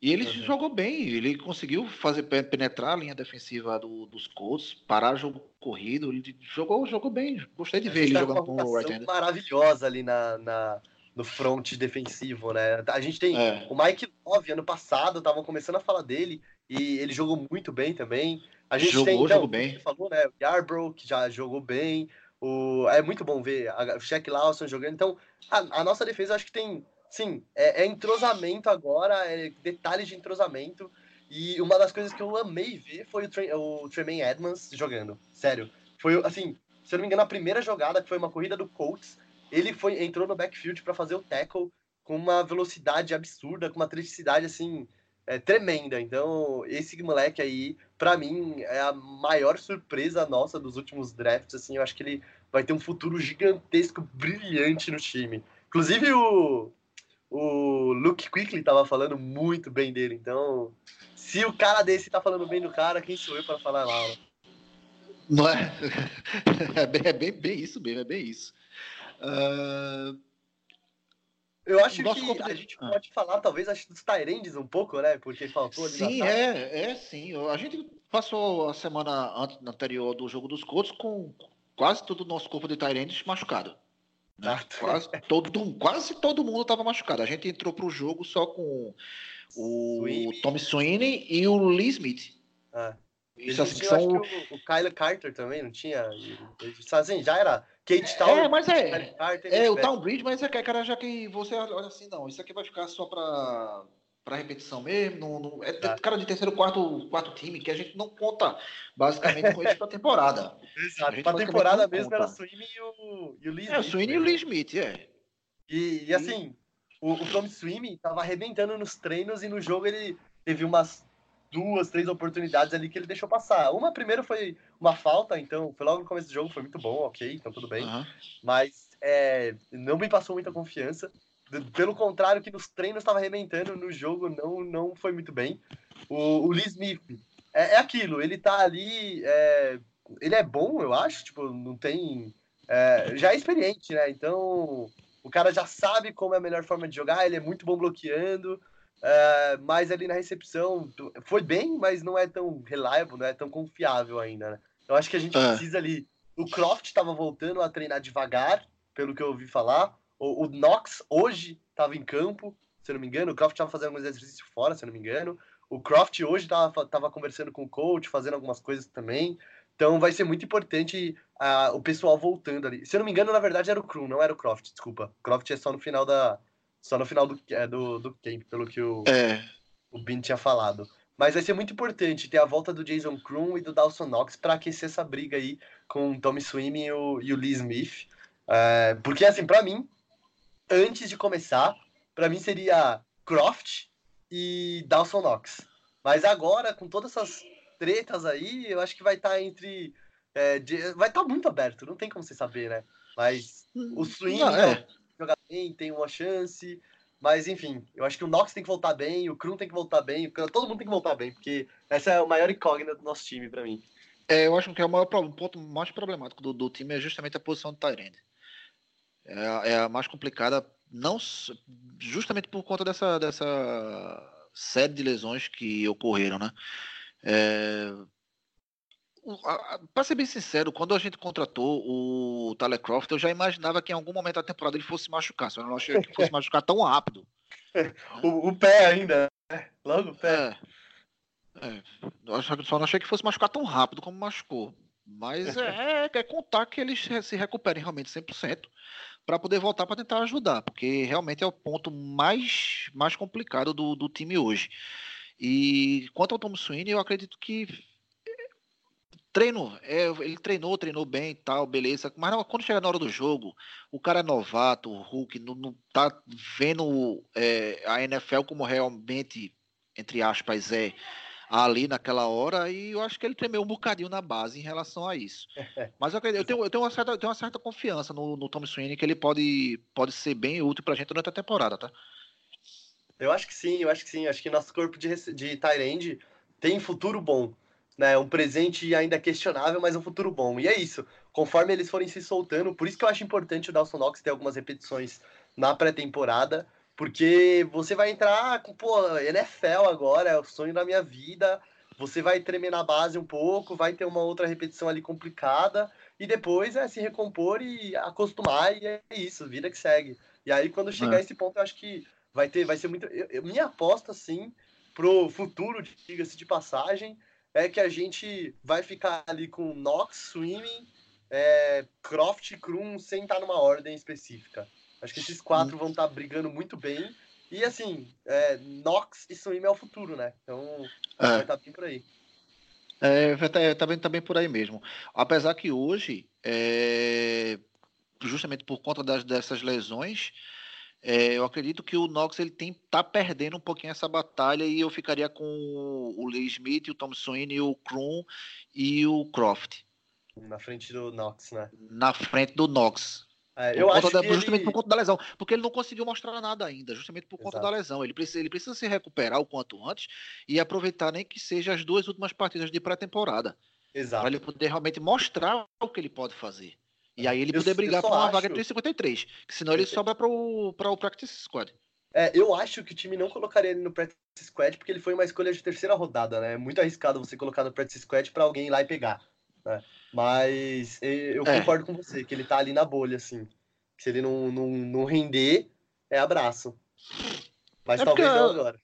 E ele Uhum. jogou bem, ele conseguiu fazer pe- penetrar a linha defensiva do- dos Colts, parar o jogo corrido, ele jogou, jogou bem. Gostei de A ver ele tá jogando com o right hand. maravilhosa ali na, na- no front defensivo, né? A gente tem É. o Mike Love, ano passado, estavam começando a falar dele, e ele jogou muito bem também. A gente Jogou, tem, então, jogou bem. Falou, né? O Yarbrough, que já jogou bem. O... É muito bom ver a- o Shaq Lawson jogando. Então, a, a nossa defesa, acho que tem, sim, é, é entrosamento agora, é detalhes de entrosamento. E uma das coisas que eu amei ver foi o, Tre o Tremaine Edmonds jogando. Sério. Foi, assim, se eu não me engano, a primeira jogada, que foi uma corrida do Colts, ele foi entrou no backfield para fazer o tackle com uma velocidade absurda, com uma atleticidade, assim, é, tremenda. Então, esse moleque aí, pra mim, é a maior surpresa nossa dos últimos drafts, assim, eu acho que ele vai ter um futuro gigantesco, brilhante no time. Inclusive, o, o Luke Quickly tava falando muito bem dele, então... Se o cara desse tá falando bem do cara, quem sou eu para falar mal? Não é? (laughs) É bem, é bem isso mesmo, é bem isso. Ah, Eu acho que a gente Ah. pode falar, talvez, acho, dos Tyrands um pouco, né? Porque faltou ali sim, é, é sim. A gente passou a semana ante- anterior do jogo dos Colts com quase todo o nosso corpo de Tyrands machucado. né? Quase, todo, quase todo mundo estava machucado. A gente entrou para o jogo só com o Sweeney. Tom Sweeney e o Lee Smith. É. Isso assim, são. acho que o, o Kyle Carter também, não tinha? Assim, já era Kate Town, É, mas é. É, o Nick Town Bridge, mas é que, cara, já que você olha assim, não, isso aqui vai ficar só pra, pra repetição mesmo. Não, não- é Tá. cara de terceiro, quarto, quarto time, que a gente não conta basicamente com eles pra temporada. (laughs) Exato. Pra temporada mesmo conta. era o Sweeney e o, e o Lee É, o Smith, Sweeney e né? o Lee Smith, é. E, e assim, o, o Tom Sweeney tava arrebentando nos treinos e no jogo ele teve umas duas, três oportunidades ali que ele deixou passar. Uma primeiro foi uma falta, então foi logo no começo do jogo, foi muito bom, ok, então tudo bem. Aham. Mas é, não me passou muita confiança. Pelo contrário, que nos treinos estava arrebentando, no jogo não, não foi muito bem. O, o Lee Smith é, é aquilo, ele tá ali. é, ele é bom, eu acho, tipo, não tem. é, já é experiente, né? Então o cara já sabe como é a melhor forma de jogar, ele é muito bom bloqueando. É, mas ali na recepção foi bem, mas não é tão reliable, não é tão confiável ainda, né? Eu acho que a gente É. precisa ali. O Croft estava voltando a treinar devagar, pelo que eu ouvi falar. O, o Knox hoje estava em campo, se eu não me engano. O Croft estava fazendo alguns exercícios fora, se eu não me engano. O Croft hoje estava tava conversando com o coach, fazendo algumas coisas também. Então vai ser muito importante ah, o pessoal voltando ali. Se eu não me engano, na verdade era o Crew, não era o Croft, desculpa. O Croft é só no final da. Só no final do, é, do, do camp, pelo que o, É, o Bin tinha falado. Mas vai ser muito importante ter a volta do Jason Krum e do Dawson Knox para aquecer essa briga aí com o Tommy Sweeney e o, e o Lee Smith. É, porque, assim, para mim, antes de começar, para mim seria Croft e Dawson Knox. Mas agora, com todas essas tretas aí, eu acho que vai estar entre. é, de- vai estar muito aberto, não tem como você saber, né? Mas o Sweeney Não, é. Joga bem, tem uma chance. Mas, enfim, eu acho que o Knox tem que voltar bem, o Krum tem que voltar bem, todo mundo tem que voltar bem, porque essa é a maior incógnita do nosso time, pra mim. É, eu acho que é o maior pro- o ponto mais problemático do, do time é justamente a posição de Tyrande. É, é a mais complicada, não justamente por conta dessa, dessa série de lesões que ocorreram, né? É... Para ser bem sincero, quando a gente contratou o Tyler Croft, eu já imaginava que em algum momento da temporada ele fosse machucar, só não achei que fosse machucar tão rápido. (laughs) o, o, pé ainda, né? Logo o pé. É, é, só não achei que fosse machucar tão rápido como machucou. Mas é, (laughs) é contar que eles se recuperem realmente 100% para poder voltar para tentar ajudar, porque realmente é o ponto mais, mais complicado do, do time hoje. E quanto ao Tom Sweeney, eu acredito que treino, é, ele treinou, treinou bem e tal, beleza. Mas não, quando chega na hora do jogo, o cara é novato, o Hulk não, não tá vendo é, a NFL como realmente, entre aspas, é ali naquela hora e eu acho que ele tremeu um bocadinho na base em relação a isso. (laughs) Mas eu, eu, tenho, eu, tenho, uma certa, eu tenho uma certa confiança no, no Tom Sweeney que ele pode, pode ser bem útil pra gente durante a temporada, tá? Eu acho que sim, eu acho que sim. Acho que nosso corpo de, de Tyrande tem futuro bom. Né, um presente ainda questionável, mas um futuro bom. E é isso. Conforme eles forem se soltando, por isso que eu acho importante o Dawson Knox ter algumas repetições na pré-temporada, porque você vai entrar com, pô, NFL agora, é o sonho da minha vida. Você vai tremer na base um pouco, vai ter uma outra repetição ali complicada, e depois é se recompor e acostumar, e é isso, vida que segue. E aí, quando chegar é. a esse ponto, eu acho que vai ter, vai ser muito. Eu, eu, minha aposta, sim, pro futuro, diga-se de passagem, é que a gente vai ficar ali com Nox, Swimming, é, Croft e Krum sem estar numa ordem específica. Acho que esses quatro vão estar tá brigando muito bem. E assim, é, Nox e Swim é o futuro, né? Então é. vai estar tá bem por aí. É, tá, tá, bem, tá bem por aí mesmo. Apesar que hoje, é, justamente por conta das, dessas lesões, é, eu acredito que o Knox ele tem tá perdendo um pouquinho essa batalha e eu ficaria com o Lee Smith, o Tom Sweeney, o Krum e o Croft. Na frente do Knox, né? Na frente do Knox. É, eu acho da, justamente ele... por conta da lesão, porque ele não conseguiu mostrar nada ainda, justamente por conta Exato. da lesão. Ele precisa, ele precisa se recuperar o quanto antes e aproveitar nem que seja as duas últimas partidas de pré-temporada. Exato. Para ele poder realmente mostrar o que ele pode fazer. E aí ele Eu- poder brigar por uma acho- vaga de 353, que senão ele sobra para o pra o Practice Squad. É, eu acho que o time não colocaria ele no Practice Squad porque ele foi uma escolha de terceira rodada, né? É muito arriscado você colocar no Practice Squad pra alguém ir lá e pegar. né? Mas eu É. concordo com você, que ele tá ali na bolha, assim. Se ele não, não, não render, é abraço. Mas É talvez porque- não agora.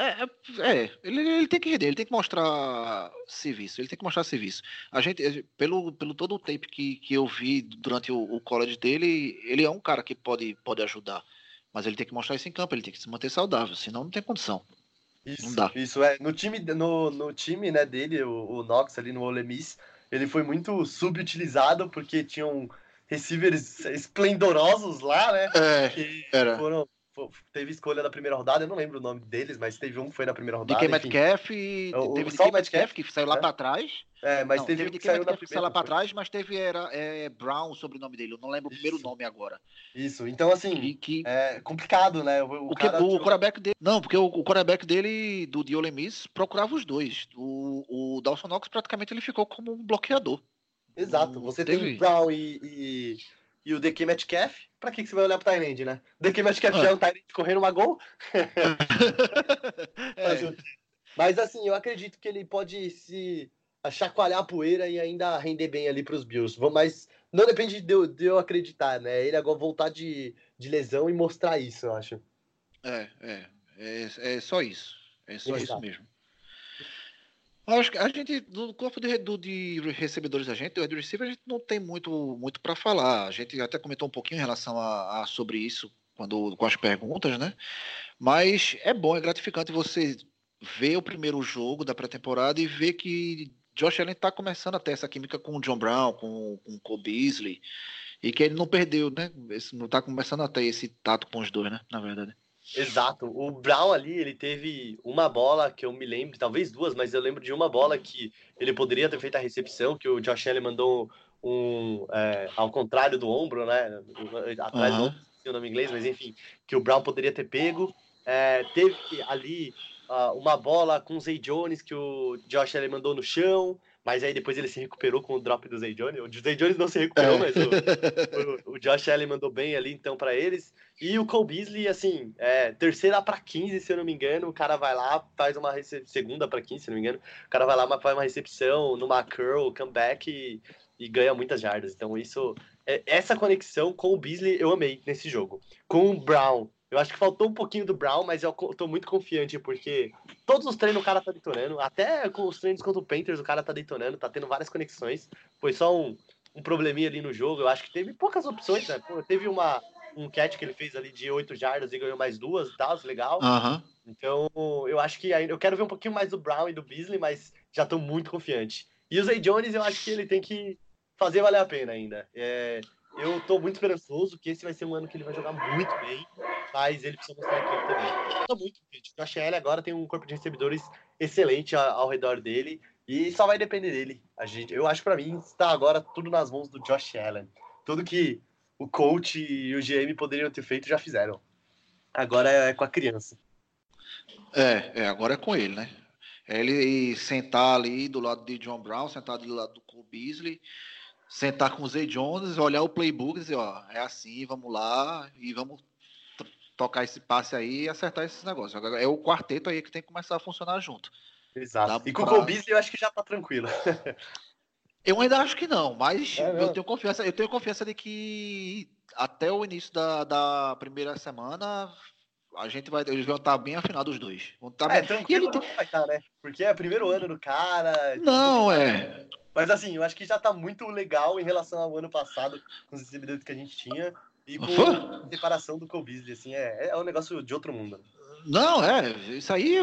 É, é, é, ele, ele tem que render, ele tem que mostrar serviço, ele tem que mostrar serviço. A gente, pelo, pelo todo o tape que, que eu vi durante o, o college dele, ele é um cara que pode, pode ajudar. Mas ele tem que mostrar isso em campo, ele tem que se manter saudável, senão não tem condição. Isso, Não dá. isso é. No time, no, no time né, dele, o, o Knox ali no Ole Miss, ele foi muito subutilizado porque tinham receivers esplendorosos lá, né? É, Que era. foram, fo- teve escolha da primeira rodada, eu não lembro o nome deles, mas teve um que foi na primeira rodada. DK enfim. Metcalf, e O- o- teve só o Metcalf, que saiu lá né? pra trás. É, mas Não, teve DK que saiu na Metcalf que saiu lá primeira. foi? trás, mas teve era, é, Brown, o sobrenome dele, eu não lembro o primeiro nome agora. Isso, então assim, Que, que, é complicado, né? O, o que, cara o dele. Não, porque o, o quarterback dele, do de Ole Miss, procurava os dois. O, o Dawson Knox praticamente ele ficou como um bloqueador. Exato, você tem Teve. o Brown e, e, e o DK Metcalf, pra que, que você vai olhar pro Tyrande, né? DK Metcalf Ah. já é um Tyrande correndo uma gol, (laughs) Mas, É, mas, assim, eu acredito que ele pode se chacoalhar a poeira e ainda render bem ali para os Bills. Mas não depende de eu, de eu acreditar, né? Ele agora voltar de, de lesão e mostrar isso, eu acho. é, é, é, é só isso. É só isso Exato. mesmo. Acho que a gente, do corpo de, do- de recebedores da gente, do wide receiver, a gente não tem muito, muito para falar. A gente até comentou um pouquinho em relação a, a sobre isso quando, com as perguntas, né? Mas é bom, é gratificante você ver o primeiro jogo da pré-temporada e ver que Josh Allen está começando a ter essa química com o John Brown, com, com o Cole Beasley, e que ele não perdeu, né? Esse, não está começando a ter esse tato com os dois, né? Na verdade. Exato. O Brown ali, ele teve uma bola que eu me lembro, talvez duas, mas eu lembro de uma bola que ele poderia ter feito a recepção, que o Josh Allen mandou um, é, ao contrário do ombro, né? Atrás do Aham. ombro, o nome inglês, mas enfim, que o Brown poderia ter pego. É, teve ali ah, uma bola com o Zay Jones que o Josh Allen mandou no chão. Mas aí depois ele se recuperou com o drop do Zay Jones. O Zay Jones não se recuperou, É. mas o, o, o Josh Allen mandou bem ali então para eles. E o Cole Beasley, assim, é, terceira para 15, se eu não me engano, o cara vai lá, faz uma recepção, segunda para 15, se eu não me engano, o cara vai lá, faz uma recepção numa curl, comeback e, e ganha muitas jardas. Então isso, é, essa conexão com o Beasley eu amei nesse jogo. Com o Brown, eu acho que faltou um pouquinho do Brown, mas eu tô muito confiante porque todos os treinos o cara tá detonando, até com os treinos contra o Panthers o cara tá detonando, tá tendo várias conexões. Foi só um, um probleminha ali no jogo, eu acho que teve poucas opções, né? Pô, teve uma um catch que ele fez ali de 8 jardas e ganhou mais duas e tal, legal. Então, eu acho que ainda eu quero ver um pouquinho mais do Brown e do Beasley, mas já tô muito confiante. E o Zay Jones, eu acho que ele tem que fazer valer a pena ainda. É, eu tô muito esperançoso que esse vai ser um ano que ele vai jogar muito bem, mas ele precisa mostrar aquilo também. Tô muito confiante. O Josh Allen agora tem um corpo de recebedores excelente a- ao redor dele e só vai depender dele. A gente, eu acho pra mim está agora tudo nas mãos do Josh Allen. Tudo que o coach e o GM poderiam ter feito já fizeram. Agora é com a criança. É, é, agora é com ele, né? É ele sentar ali do lado de John Brown, sentar do lado do Cole Beasley, sentar com o Zay Jones, olhar o playbook e dizer, ó, é assim, vamos lá e vamos tocar esse passe aí e acertar esses negócios. Agora é o quarteto aí que tem que começar a funcionar junto. Exato. Dá E com o pra- Cole Beasley eu acho que já tá tranquilo. (laughs) Eu ainda acho que não, mas É eu tenho confiança, eu tenho confiança de que até o início da, da primeira semana a gente vai, eles vão estar bem afinados os dois. Vão estar É, bem- E tranquilo ele tem- vai estar, né? Porque é o primeiro ano do cara. Não, é. Mas assim, eu acho que já tá muito legal em relação ao ano passado, com os recebedores que a gente tinha. E com separação do Cole Beasley, assim, é, é um negócio de outro mundo. Não, é, isso aí,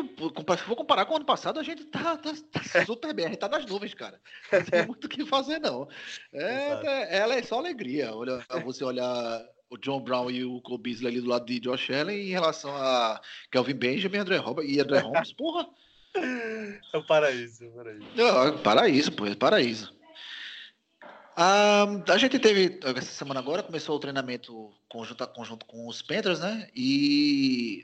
se for comparar com o ano passado, a gente tá, tá- tá (laughs) super bem, a gente tá nas nuvens, cara. Não tem muito o que fazer, não. É, é- ela é só alegria. Olha, você olhar o John Brown e o Cole Beasley ali do lado de Josh Allen em relação a Kelvin Benjamin André Robert, e André Holmes, porra. É o paraíso, é paraíso. Não, paraíso, pô, é paraíso. Ah, a gente teve, essa semana agora, começou o treinamento conjunto a conjunto com os Panthers, né? E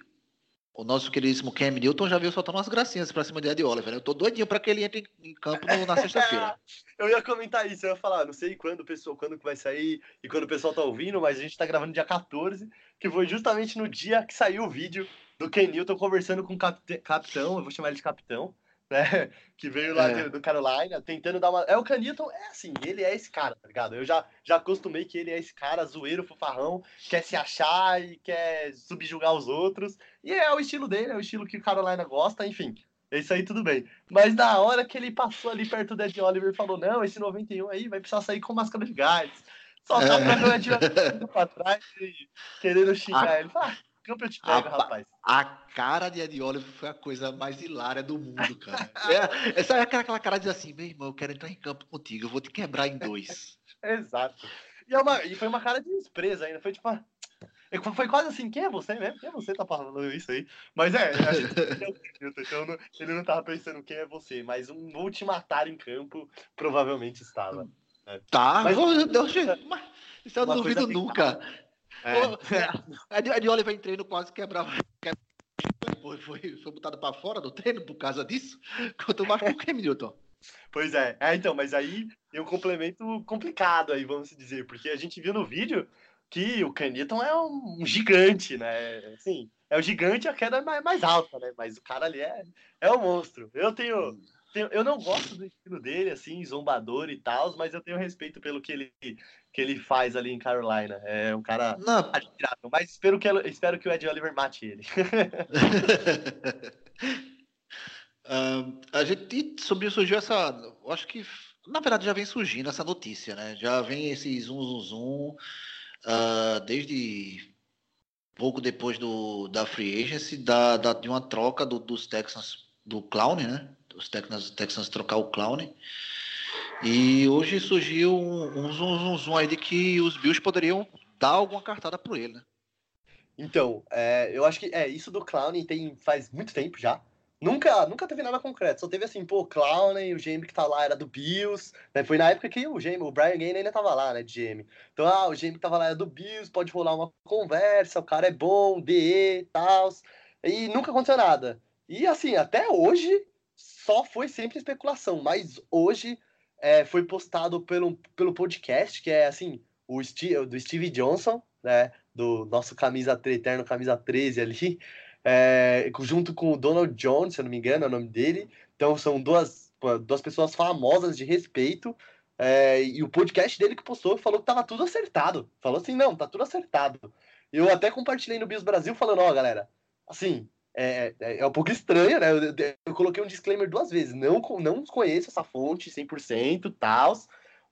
o nosso queridíssimo Cam Newton já veio soltando umas gracinhas pra cima de Ed Oliver. né? Eu tô doidinho pra que ele entre em- campo no- na sexta-feira. (laughs) Eu ia comentar isso, eu ia falar, não sei quando o pessoal, quando vai sair e quando o pessoal tá ouvindo, mas a gente tá gravando dia 14, que foi justamente no dia que saiu o vídeo do Ken Newton conversando com o capitão, eu vou chamar ele de capitão, né? (laughs) Que veio lá É. do, Carolina, tentando dar uma. É o Newton, é assim, ele é esse cara, tá ligado? Eu já, já acostumei que ele é esse cara, zoeiro, fofarrão, quer se achar e quer subjugar os outros. E é o estilo dele, é o estilo que o Carolina gosta, enfim. É isso aí, tudo bem. Mas na hora que ele passou ali perto do Ed Oliver e falou: não, esse 91 aí vai precisar sair com máscara de gás. Só tá É. pra trás e querendo xingar ele. Fala, ah, campo eu te pego, Ah, rapaz. A cara de Ed Oliver foi a coisa mais hilária do mundo, cara. É, essa é aquela, aquela cara de assim, meu irmão, eu quero entrar em campo contigo, eu vou te quebrar em dois. (laughs) Exato. E, é uma- e foi uma cara de despreza ainda. Foi tipo. é, Foi quase assim, quem é você mesmo? Quem é você tá falando isso aí? Mas é, a (laughs) então não- ele não tava pensando quem é você, mas um vou te matar em campo provavelmente estava. Tá, Mas- mas, Deus, mas isso eu não duvido nunca. É. Ô, Ed, Ed Oliver em treino quase quebrava. quebra- Foi, foi, foi botado pra fora do treino por causa disso. Quanto mais com o Cam Newton. Pois é. É, então, mas aí tem um complemento complicado aí, vamos dizer, porque a gente viu no vídeo que o Caniton é um, gigante, né? Assim, é o gigante a queda é mais, mais alta, né? Mas o cara ali é, é um monstro. Eu tenho, tenho- Eu não gosto do estilo dele, assim, zombador e tal, mas eu tenho respeito pelo que ele, que ele faz ali em Carolina. É um cara Não, admirável, mas espero que, espero que o Ed Oliver mate ele. (laughs) Ah, a gente subiu, surgiu essa. Acho que, na verdade, já vem surgindo essa notícia, né? Já vem esse zoom, zoom, zoom. ah, desde pouco depois do, da free agency, da, da, de uma troca do- dos Texans, do Clown, né? Os Texans, Texans trocar o Clown. E hoje surgiu um, um zoom, zoom, aí de que os Bills poderiam dar alguma cartada por ele, né? Então, é, eu acho que é isso do Clown tem faz muito tempo já. Nunca, nunca teve nada concreto. Só teve assim, pô, Clown, o GM que tá lá era do Bills, né? Foi na época que o GM, o Brian Gaine ainda tava lá, né, de GM. Então, ah, o GM que tava lá era do Bills, pode rolar uma conversa, o cara é bom, DE tal. E nunca aconteceu nada. E assim, até hoje, só foi sempre especulação, mas hoje é, foi postado pelo, pelo podcast, que é assim, o Steve, do Steve Johnson, né? Do nosso camisa eterno camisa 13 ali, (laughs) é, junto com o Donald Jones, se eu não me engano, é o nome dele. Então são duas, duas pessoas famosas de respeito. É, e o podcast dele que postou falou que tava tudo acertado. Falou assim, não, tá tudo acertado. Eu até compartilhei no Bios Brasil falando, ó, oh, galera, assim, é, é, é, um pouco estranho, né? Eu, eu, coloquei um disclaimer duas vezes. Não, não conheço essa fonte 100%, tal,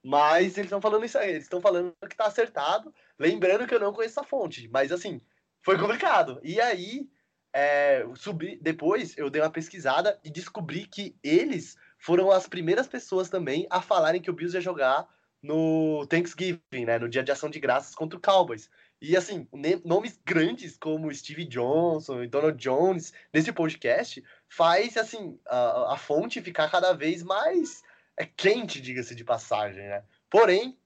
mas eles estão falando isso aí. Eles estão falando que tá acertado. Lembrando que eu não conheço essa fonte, mas assim, foi complicado. E aí, é, subi, depois eu dei uma pesquisada e descobri que eles foram as primeiras pessoas também a falarem que o Bills ia jogar no Thanksgiving, né? No dia de ação de graças contra o Cowboys. E assim, nomes grandes como Steve Johnson e Donald Jones nesse podcast faz assim a, a fonte ficar cada vez mais é quente, diga-se de passagem, né? Porém,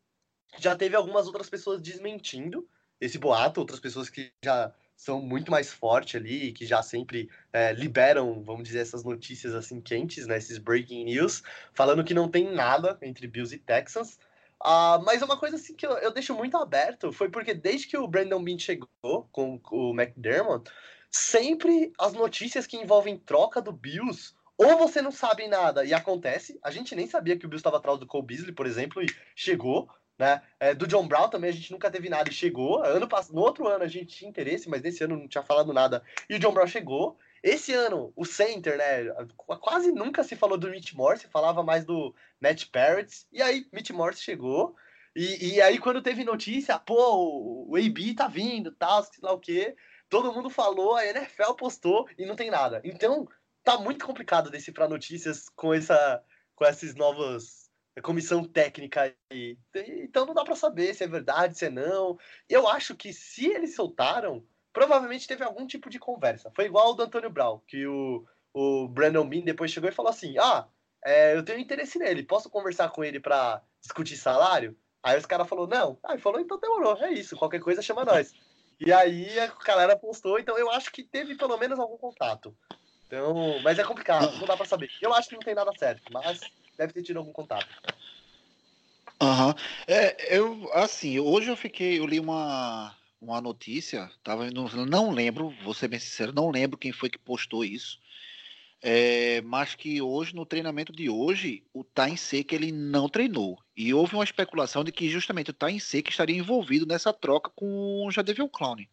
já teve algumas outras pessoas desmentindo esse boato, outras pessoas que já são muito mais fortes ali, que já sempre é, liberam, vamos dizer, essas notícias assim quentes, né, esses breaking news, falando que não tem nada entre Bills e Texans. Uh, mas uma coisa assim que eu, eu, deixo muito aberto foi porque desde que o Brandon Bean chegou com, com o McDermott, sempre as notícias que envolvem troca do Bills, ou você não sabe nada e acontece, a gente nem sabia que o Bills estava atrás do Cole Beasley, por exemplo, e chegou, né? É, do John Brown também a gente nunca teve nada e chegou. Ano, no outro ano a gente tinha interesse, mas nesse ano não tinha falado nada. E o John Brown chegou. Esse ano, o center, né? Quase nunca se falou do Mitch Morse, falava mais do Matt Parrots. E aí, Mitch Morse chegou. E, e aí, quando teve notícia, pô, o AB tá vindo, tal, sei lá o quê. Todo mundo falou, a NFL postou e não tem nada. Então, tá muito complicado decifrar notícias com essa com esses novos comissão técnica aí. Então não dá para saber se é verdade, se é não. Eu acho que se eles soltaram, provavelmente teve algum tipo de conversa. Foi igual o do Antônio Brown, que o, o Brandon Bean depois chegou e falou assim: Ah, é, eu tenho interesse nele, posso conversar com ele para discutir salário? Aí os caras falou não. Aí falou, então demorou, é isso, qualquer coisa chama nós. E aí a galera postou, então eu acho que teve pelo menos algum contato. Então, mas é complicado, não dá para saber. Eu acho que não tem nada certo, mas deve ter tido algum contato. Aham. Uhum. É, eu, assim, hoje eu fiquei, eu li uma, uma notícia, tava, não, não lembro, vou ser bem sincero, não lembro quem foi que postou isso, é, mas que hoje, no treinamento de hoje, o Tain Seca ele não treinou. E houve uma especulação de que justamente o Tain Seca estaria envolvido nessa troca com o Jadeville Clown.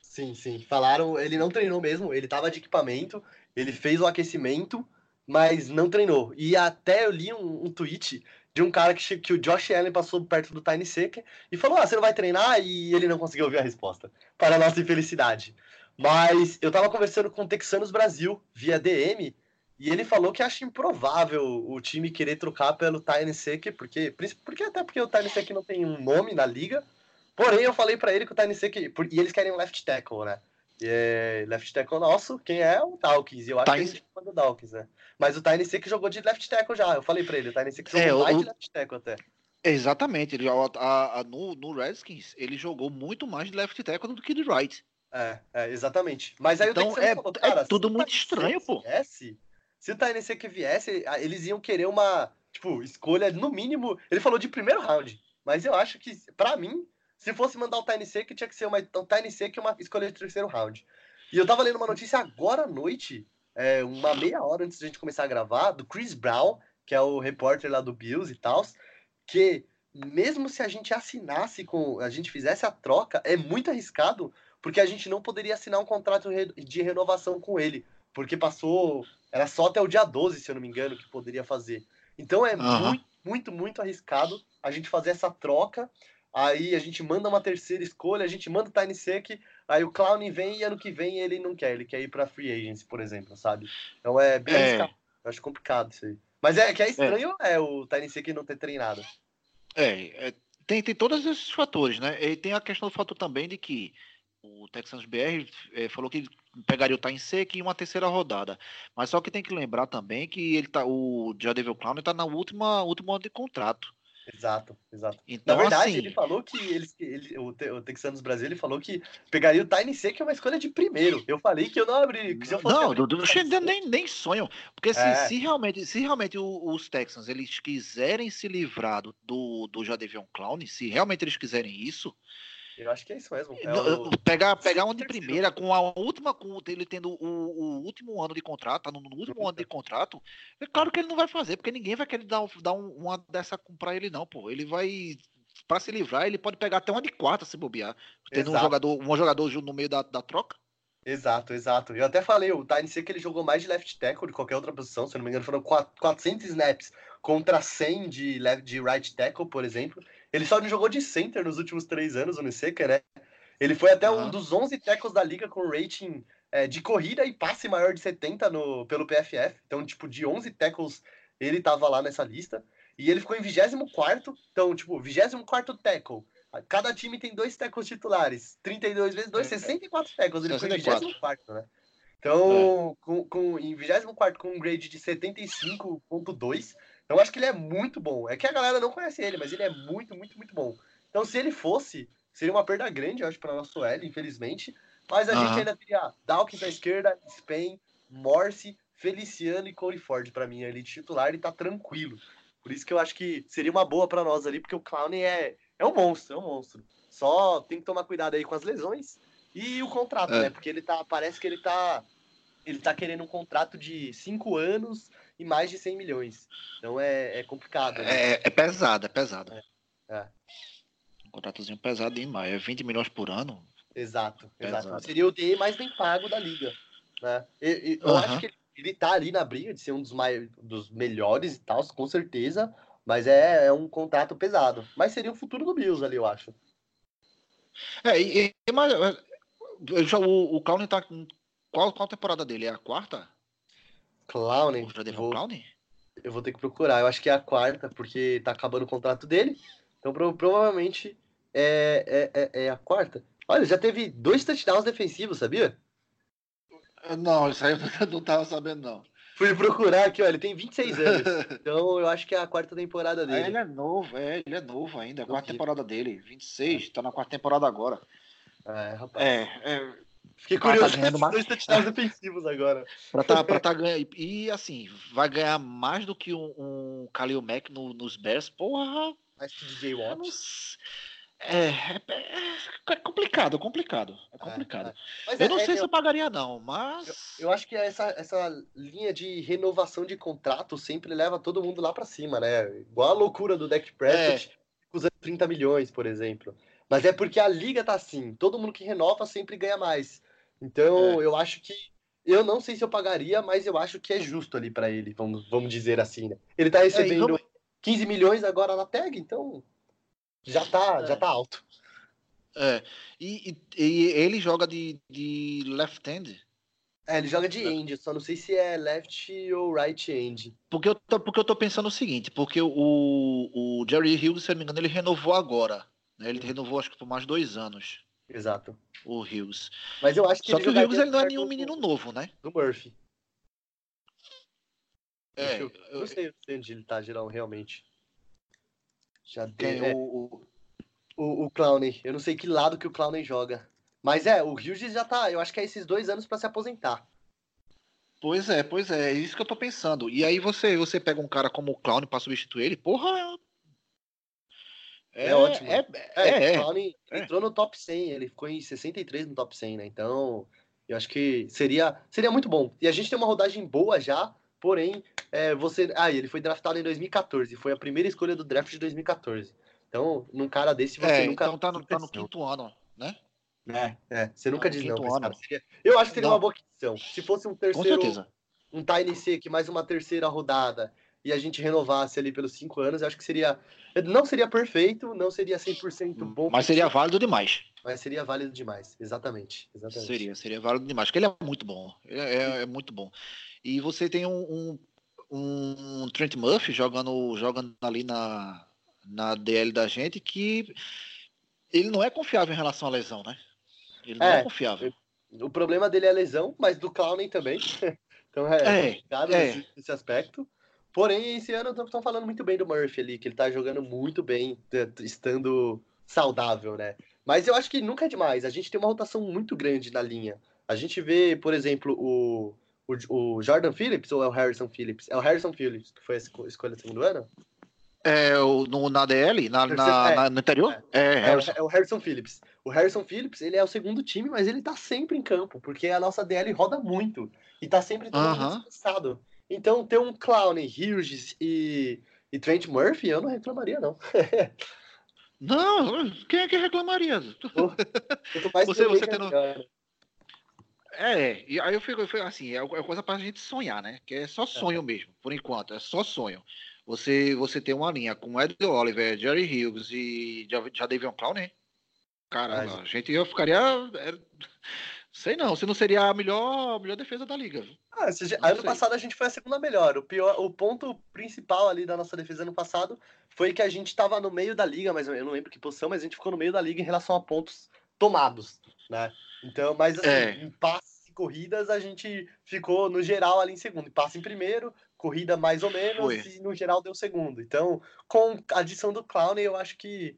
Sim, sim. Falaram, ele não treinou mesmo, ele estava de equipamento, ele fez o aquecimento, mas não treinou. E até eu li um, um tweet de um cara que, que o Josh Allen passou perto do Tiny Seca e falou: Ah, você não vai treinar? E ele não conseguiu ouvir a resposta, para a nossa infelicidade. Mas eu tava conversando com o Texanos Brasil via DM e ele falou que acha improvável o time querer trocar pelo Tiny Seca, porque, porque até porque o Tiny Seca não tem um nome na liga. Porém, eu falei para ele que o Tiny Seca. E eles querem um left tackle, né? É left tackle nosso, quem é? O Dawkins. E eu acho que ele é do Dawkins, né? Mas o Tiny que jogou de left tackle já. Eu falei pra ele, o Tiny que jogou é, mais o... de left tackle até. Exatamente. Ele, a, a, no, no Redskins, ele jogou muito mais de left tackle do que de right. É, é exatamente. Mas aí então, é, falou, cara, é tudo muito estranho, pô. Viesse, se o Tiny que viesse, eles iam querer uma, tipo, escolha, no mínimo, ele falou de primeiro round. Mas eu acho que, para mim, se fosse mandar o Tiny que tinha que ser uma, um Tiny Seca e uma escolha de terceiro round. E eu tava lendo uma notícia agora à noite é, uma meia hora antes de a gente começar a gravar, do Chris Brown, que é o repórter lá do Bills e tal, que mesmo se a gente assinasse com, a gente fizesse a troca, é muito arriscado, porque a gente não poderia assinar um contrato de renovação com ele, porque passou, era só até o dia 12, se eu não me engano, que poderia fazer. Então é uhum. muito, muito, muito arriscado a gente fazer essa troca. Aí a gente manda uma terceira escolha, a gente manda o Tiny Sec, Aí o Clown vem e ano que vem ele não quer, ele quer ir pra Free Agency, por exemplo, sabe? Então é bem é. Eu acho complicado isso aí. Mas é que é estranho é, é o Tiny que não ter treinado. É, é, tem, tem todos esses fatores, né? E tem a questão do fator também de que o Texans BR é, falou que pegaria o Time Seca em uma terceira rodada. Mas só que tem que lembrar também que ele tá, o Jadeville Clown está na última, última ano de contrato. Exato, exato. Então, Na verdade, assim, ele falou que eles, ele, o, Te- o Texanos Brasil ele falou que pegaria o Tiny C, que é uma escolha de primeiro. Eu falei que eu não. Que se eu fosse Não, abrir do, o do, Tiny Xandão C, nem, nem sonham. Porque se, É. se realmente, se realmente os Texans eles quiserem se livrar do, do, Jadavion Clown, se realmente eles quiserem isso, Eu acho que é isso mesmo. É o- pegar, pegar um de primeira com a última, com ele tendo o, o último ano de contrato, tá no, no último ano de contrato, é claro que ele não vai fazer, porque ninguém vai querer dar, um- dar um- uma dessa pra ele, não, pô. Ele vai. Pra se livrar, ele pode pegar até uma de quarta se bobear. Tendo um Exato. jogador, um jogador no meio da, da troca. Exato, exato. Eu até falei, o C que ele jogou mais de left tackle de qualquer outra posição, se eu não me engano, foram quat- 400 snaps contra 100 de, left, de right tackle, por exemplo. Ele só não jogou de center nos últimos três anos, o Niseca, né? Ele foi até um Aham. dos 11 tackles da liga com rating é, de corrida e passe maior de 70 no, pelo PFF. Então, tipo, de 11 tackles, ele tava lá nessa lista. E ele ficou em 24º, então, tipo, 24º tackle. Cada time tem dois tackles titulares. 32 vezes 2, É. 64 tackles. Ele 64. foi em 24 né? Então, com, com, em 24 com um grade de 75.2. Então, acho que ele é muito bom. É que a galera não conhece ele, mas ele é muito, muito, muito bom. Então, se ele fosse, seria uma perda grande, eu acho, para nosso L, infelizmente. Mas a gente Aham. ainda teria Dawkins na esquerda, Spain, Morse, Feliciano e Corey Ford, para mim, ali de titular, e tá tranquilo. Por isso que eu acho que seria uma boa para nós ali, porque o Clown é, é um monstro, é um monstro. Só tem que tomar cuidado aí com as lesões e o contrato, É. né? Porque ele tá, parece que ele tá, ele tá querendo um contrato de 5 anos e mais de 100 milhões. Então é, é complicado. né? É, é pesado, é pesado. É. Um contratozinho pesado demais. É 20 milhões por ano. Exato, exato. Pesado. Seria o DE mais bem pago da liga. Né? E- e eu Aham. acho que ele, ele tá ali na briga de ser um dos, mai, dos melhores e tal, com certeza. Mas é, é um contrato pesado. Mas seria o futuro do Bills ali, eu acho. É, e, e- mas é, já, o, o Clown tá. Qual, qual temporada dele? É a quarta? Clown, O Jadavion vou, Clown? eu vou ter que procurar. Eu acho que é a quarta, porque tá acabando o contrato dele. Então pro- provavelmente é, é, é, é a quarta. Olha, já teve dois touchdowns defensivos, sabia? Não, isso aí eu não tava sabendo, não. Fui procurar aqui, ó. Ele tem 26 anos. (laughs) Então eu acho que é a quarta temporada É, dele. ele é novo, é, ele é novo ainda. É a quarta temporada dele. 26, tá na quarta temporada agora. É, rapaz. É, é. Fiquei tá curioso ganhando (laughs) com mais. dois touchdowns defensivos agora. (laughs) Pra tá, pra (laughs) tá ganhando. E assim, vai ganhar mais do que um, um Khalil Mack no- nos Bears. Porra, Mas que DJ eu não Watt. s- é, é, é complicado, complicado. É complicado. é. Eu é- não é- sei se eu, eu pagaria, não, mas. eu acho que essa, essa linha de renovação de contrato sempre leva todo mundo lá pra cima, né? Igual a loucura do Deck Prescott, usando 30 milhões, por exemplo. Mas é porque a liga tá assim. Todo mundo que renova sempre ganha mais. Então, eu acho que. Eu não sei se eu pagaria, mas eu acho que é justo ali pra ele, vamos, vamos dizer assim, né? Ele tá recebendo vamos- 15 milhões agora na tag, então. Já tá, É. já tá alto. É. E, e- e ele joga de, de left hand. É, ele joga de end, eu só não sei se é left ou right end. Porque eu, tô, porque eu tô pensando o seguinte, porque o, o Jerry Hughes, se eu não me engano, ele renovou agora. né? Ele renovou acho que por mais dois anos, Exato. o Hughes. Mas eu acho que Só que o Hughes ele não é nenhum do- menino novo, né? Do Murphy. É, eu, eu não sei, onde ele tá, geral, realmente. Já Quem, deu. é, o, o- o, o Clowney. Eu não sei que lado que o Clowney joga. Mas é, o Hughes já tá. Eu acho que é esses dois anos pra se aposentar. Pois é, pois é, é isso que eu tô pensando. E aí você, você pega um cara como o Clown pra substituir ele, porra. É ótimo. É, É, é, é. é. entrou no top 100, ele ficou em 63 no top 100, né? Então, eu acho que seria, seria muito bom. E a gente tem uma rodagem boa já, porém, é, você. Ah, ele foi draftado em 2014, foi a primeira escolha do draft de 2014. Então, num cara desse, você É, nunca. então tá no, tá no quinto ano, né? É, é, você nunca no diz não. Seria- eu acho que seria Não. uma boa aquisição. Se fosse um Com terceiro, certeza. um Tiny C, que mais uma terceira rodada, e a gente renovasse ali pelos cinco anos, eu acho que seria. Não seria perfeito, não seria 100% bom. Mas seria válido demais. Mas seria válido demais. Exatamente. exatamente. Seria, seria válido demais. Porque ele é muito bom. Ele é, é- é muito bom. E você tem um, um, um Trent Murphy jogando, jogando ali na, na DL da gente que ele não é confiável em relação à lesão, né? Ele não é, É, confiável. O problema dele é a lesão, mas do Clowney também. (laughs) então é, É, complicado é. Nesse aspecto. Porém, esse ano estão falando muito bem do Murphy ali, que ele tá jogando muito bem, estando saudável, né? Mas eu acho que nunca é demais. A gente tem uma rotação muito grande na linha. A gente vê, por exemplo, o, o, o Jordan Phillips ou é o Harrison Phillips? É o Harrison Phillips, que foi a escolha do segundo ano? É, o, no, na DL, na, na, É. na- no interior? É, É, Harrison. o- é o Harrison Phillips. O Harrison Phillips, ele é o segundo time, mas ele tá sempre em campo, porque a nossa DL roda muito e tá sempre todo Aham. descansado. Então, ter um Clown, Hughes e, e Trent Murphy, eu não reclamaria, não. (laughs) Não, quem é que reclamaria? Você- você tendo- melhor. É, e aí eu fico, eu fico assim, é é coisa pra gente sonhar, né? Que é só sonho mesmo, por enquanto, é só sonho. Você, você tem uma linha com Ed Oliver, Jerry Hughes e já, já Davion Clown, né? Caramba, a gente eu ficaria. é, sei não, se não seria a melhor, a melhor defesa da liga. Ah, ano sei. passado a gente foi a segunda melhor. O, pior, o ponto principal ali da nossa defesa ano passado foi que a gente tava no meio da liga, mas eu não lembro que posição, mas a gente ficou no meio da liga em relação a pontos tomados, né? Então, mas assim, É. em passes e corridas a gente ficou no geral ali em segundo. Em passe em primeiro, corrida mais ou menos Foi. e no geral deu segundo. Então, com a adição do Clown, eu acho que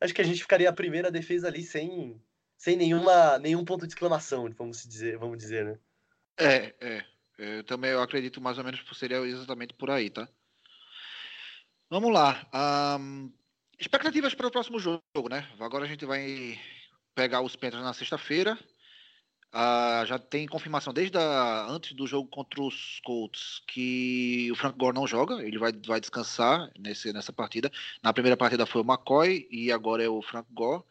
acho que a gente ficaria a primeira defesa ali sem sem nenhuma nenhum ponto de exclamação, vamos dizer, vamos dizer, né? É, é. Eu também eu acredito mais ou menos que seria exatamente por aí, tá? Vamos lá. ahn, expectativas para o próximo jogo, né? Agora a gente vai pegar os Panthers na sexta-feira. Ah, já tem confirmação desde a- antes do jogo contra os Colts que o Frank Gore não joga, ele vai, vai descansar nesse, nessa partida. Na primeira partida foi o McCoy e agora é o Frank Gore.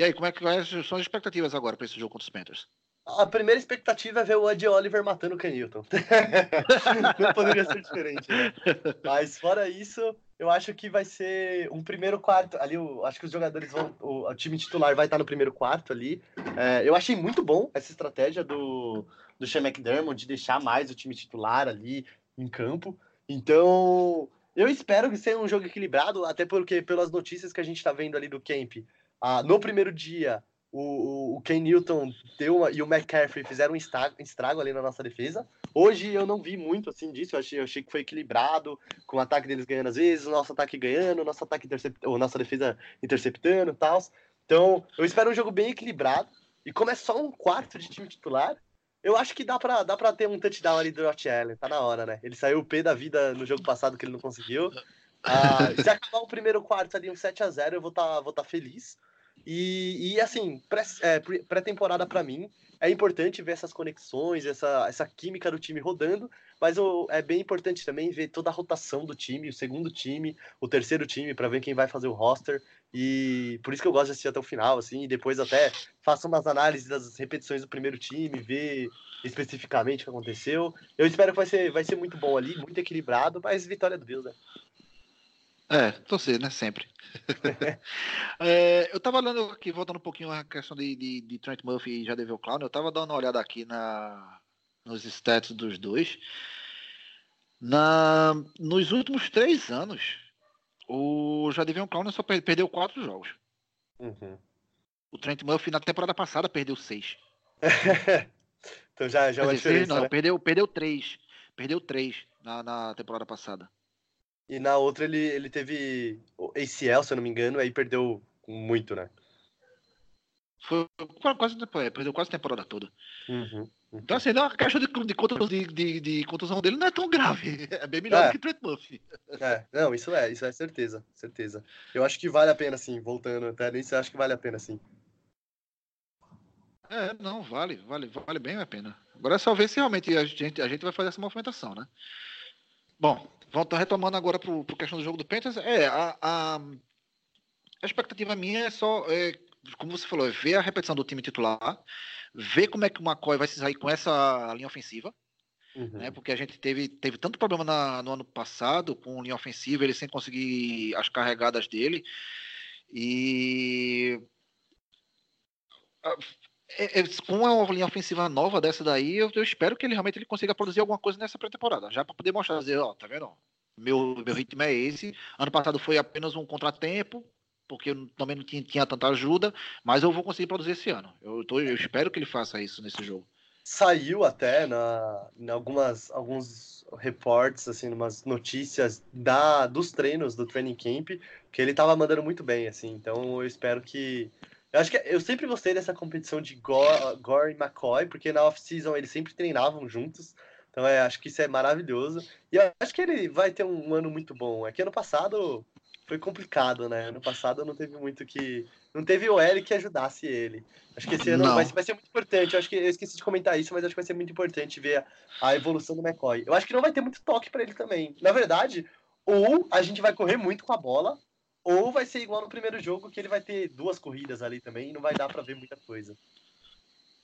E aí, como é que são as expectativas agora para esse jogo contra os Panthers? A primeira expectativa é ver o Ed Oliver matando o Newton. (laughs) Não poderia ser diferente, né? Mas fora isso, eu acho que vai ser um primeiro quarto. Ali, eu acho que os jogadores vão. O, o time titular vai estar no primeiro quarto ali. É, eu achei muito bom essa estratégia do, do Sean McDermott de deixar mais o time titular ali em campo. Então, eu espero que seja um jogo equilibrado, até porque, pelas notícias que a gente está vendo ali do Camp, ah, no primeiro dia, o, o, Ken Newton deu uma, e o McCaffrey fizeram um estrago, estrago ali na nossa defesa. Hoje eu não vi muito assim disso, eu achei, eu achei que foi equilibrado, com o ataque deles ganhando às vezes, o nosso ataque ganhando, o nosso ataque intercept, ou nossa defesa interceptando e tal. Então, eu espero um jogo bem equilibrado. E como é só um quarto de time titular, eu acho que dá pra, dá pra ter um touchdown ali do Josh Allen, tá na hora, né? Ele saiu o P da vida no jogo passado que ele não conseguiu. Ah, se acabar o primeiro quarto ali um 7 a 0 eu vou estar vou tá feliz. E, e assim, pré- é, pré-temporada pra mim é importante ver essas conexões, essa, essa química do time rodando, mas é bem importante também ver toda a rotação do time, o segundo time, o terceiro time, pra ver quem vai fazer o roster. E por isso que eu gosto de assistir até o final, assim, e depois até faço umas análises das repetições do primeiro time, ver especificamente o que aconteceu. Eu espero que vai ser, vai ser muito bom ali, muito equilibrado, mas vitória do Bills, né? É, torcer, né? Sempre. (laughs) É, eu tava olhando aqui, voltando um pouquinho a questão de, de, de Trent Murphy e Jadeville Clown, eu tava dando uma olhada aqui na, nos stats dos dois. Na, nos últimos três anos, o Jadeville Clown só per- perdeu quatro jogos. Uhum. O Trent Murphy na temporada passada perdeu seis. (laughs) então já, já é uma dizer, diferença, não, né? perdeu, perdeu três. Perdeu três na, na temporada passada. E na outra ele, ele teve ACL, se eu não me engano, aí perdeu muito, né? Foi quase, é, perdeu quase a temporada toda. Uhum. Então, assim, não, a caixa de, de, contusão, de, de, de contusão dele não é tão grave. (laughs) É bem melhor É. do que Trent Murphy. É, não, isso é, isso é certeza, certeza. Eu acho que vale a pena, sim, voltando até nisso, eu acho que vale a pena, sim. É, não, vale, vale, vale bem a pena. Agora é só ver se realmente a gente, a gente vai fazer essa movimentação, né? Bom, volta retomando agora pro, pro questão do jogo do Panthers. É, a, a, a expectativa minha é só, é, como você falou, é ver a repetição do time titular, ver como é que o McCoy vai se sair com essa linha ofensiva, Uhum. né? Porque a gente teve, teve tanto problema na- no ano passado com linha ofensiva, ele sem conseguir as carregadas dele. E é- é- com uma linha ofensiva nova dessa daí, eu, eu espero que ele realmente ele consiga produzir alguma coisa nessa pré-temporada, já para poder mostrar, dizer, ó, tá vendo? Meu, meu ritmo é esse. Ano passado foi apenas um contratempo, porque eu também não tinha, tinha tanta ajuda, mas eu vou conseguir produzir esse ano. Eu, tô- eu espero que ele faça isso nesse jogo. Saiu até na, em algumas, alguns, reports, assim, umas notícias da, dos treinos do training camp, que ele tava mandando muito bem, assim. Então eu espero que. Eu acho que eu sempre gostei dessa competição de Gore, Gore e McCoy, porque na off-season eles sempre treinavam juntos. Então é, acho que isso é maravilhoso. E eu acho que ele vai ter um, ano muito bom. É que ano passado foi complicado, né? Ano passado não teve muito que. Não teve o L que ajudasse ele. Acho que esse ano vai, vai, ser muito importante. Eu acho que eu esqueci de comentar isso, mas acho que vai ser muito importante ver a, a evolução do McCoy. Eu acho que não vai ter muito toque para ele também. Na verdade, ou a gente vai correr muito com a bola, ou vai ser igual no primeiro jogo, que ele vai ter duas corridas ali também e não vai dar para ver muita coisa.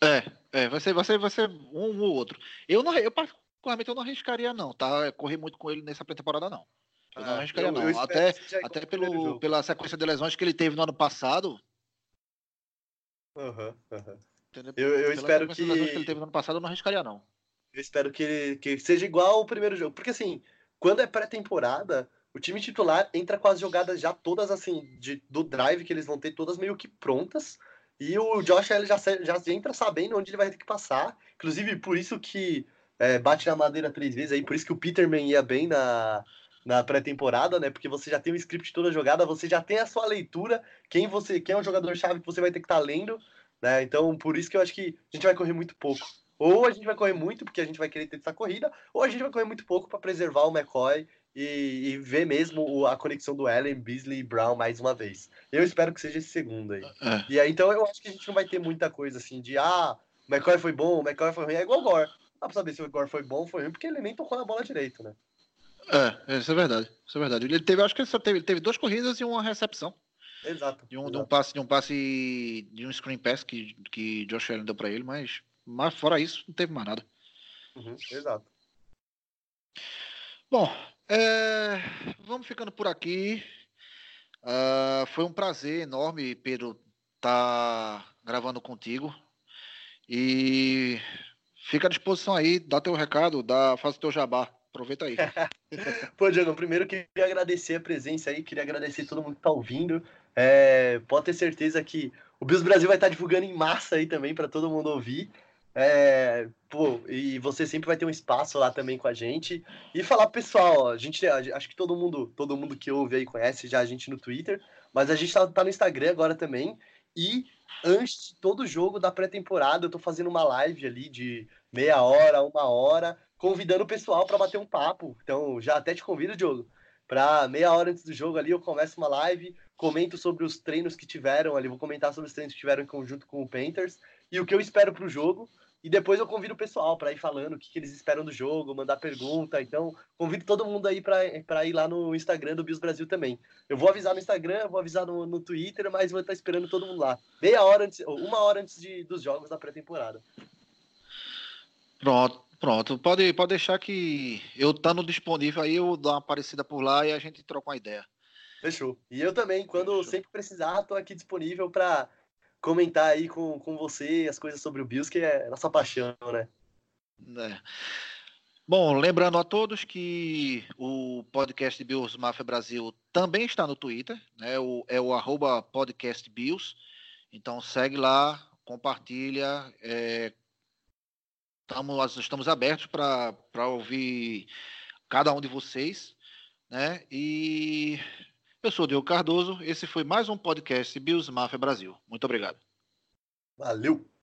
É, é, vai ser, vai ser, vai ser um ou outro. Eu não, eu particularmente eu não arriscaria não, tá? Correr muito com ele nessa pré-temporada não. Eu não ah, arriscaria, não. Eu até até pelo, pela sequência de lesões que ele teve no ano passado. Uhum, uhum. Eu, eu espero que... que ele teve no ano passado, eu não arriscaria, não. Eu espero que, que seja igual ao primeiro jogo. Porque, assim, quando é pré-temporada, o time titular entra com as jogadas já todas, assim, de, do drive que eles vão ter, todas meio que prontas. E o Josh ele já, já entra sabendo onde ele vai ter que passar. Inclusive, por isso que é, bate na madeira três vezes aí, por isso que o Peterman ia bem na, na pré-temporada, né? Porque você já tem o script toda jogada, você já tem a sua leitura, quem você, quem é o jogador-chave que você vai ter que estar tá lendo, né? Então, por isso que eu acho que a gente vai correr muito pouco. Ou a gente vai correr muito porque a gente vai querer ter essa corrida, ou a gente vai correr muito pouco para preservar o McCoy e, e, ver mesmo a conexão do Allen, Beasley e Brown mais uma vez. Eu espero que seja esse segundo aí. É. E aí, então, eu acho que a gente não vai ter muita coisa assim de ah, o McCoy foi bom, o McCoy foi ruim. É igual o Gore. Dá pra saber se o Gore foi bom ou foi ruim, porque ele nem tocou na bola direito, né? É, isso é verdade. Isso é verdade. Ele teve, acho que ele só teve, ele teve duas corridas e uma recepção. Exato. De um, exato. De um passe, de um passe, de um screen pass que, que Josh Allen deu para ele, mas, mas fora isso, não teve mais nada. Uhum, exato. Bom, é, vamos ficando por aqui. Uh, foi um prazer enorme, Pedro, estar tá gravando contigo. E fica à disposição aí, dá teu recado, dá, faz o teu jabá. Aproveita aí. (laughs) Pô, Diego, primeiro queria agradecer a presença aí, queria agradecer todo mundo que tá ouvindo. É, pode ter certeza que o Bills Brasil vai estar tá divulgando em massa aí também para todo mundo ouvir. É, pô, e você sempre vai ter um espaço lá também com a gente. E falar pessoal, a gente acho que todo mundo, todo mundo que ouve aí conhece já a gente no Twitter, mas a gente tá, tá no Instagram agora também. E antes de todo jogo da pré-temporada, eu tô fazendo uma live ali de meia hora, uma hora, convidando o pessoal para bater um papo. Então, já até te convido, Diogo, para meia hora antes do jogo ali, eu começo uma live, comento sobre os treinos que tiveram ali, vou comentar sobre os treinos que tiveram em conjunto com o Panthers e o que eu espero para o jogo. E depois eu convido o pessoal para ir falando o que, que, eles esperam do jogo, mandar pergunta. Então, convido todo mundo aí para ir lá no Instagram do Bios Brasil também. Eu vou avisar no Instagram, vou avisar no, no Twitter, mas vou estar esperando todo mundo lá. Meia hora antes, ou uma hora antes de, dos jogos da pré-temporada. Pronto. Pronto, pode, pode deixar que eu estando disponível aí, eu dou uma aparecida por lá e a gente troca uma ideia. Fechou. E eu também, quando Fechou. sempre precisar, estou aqui disponível para comentar aí com, com você as coisas sobre o Bills, que é nossa paixão, né? É. Bom, lembrando a todos que o podcast Bills Mafia Brasil também está no Twitter, né? O, é o arroba. Então segue lá, compartilha, é, Estamos, estamos abertos para ouvir cada um de vocês, né? E eu sou o Diogo Cardoso. Esse foi mais um podcast Bills Mafia Brasil. Muito obrigado. Valeu!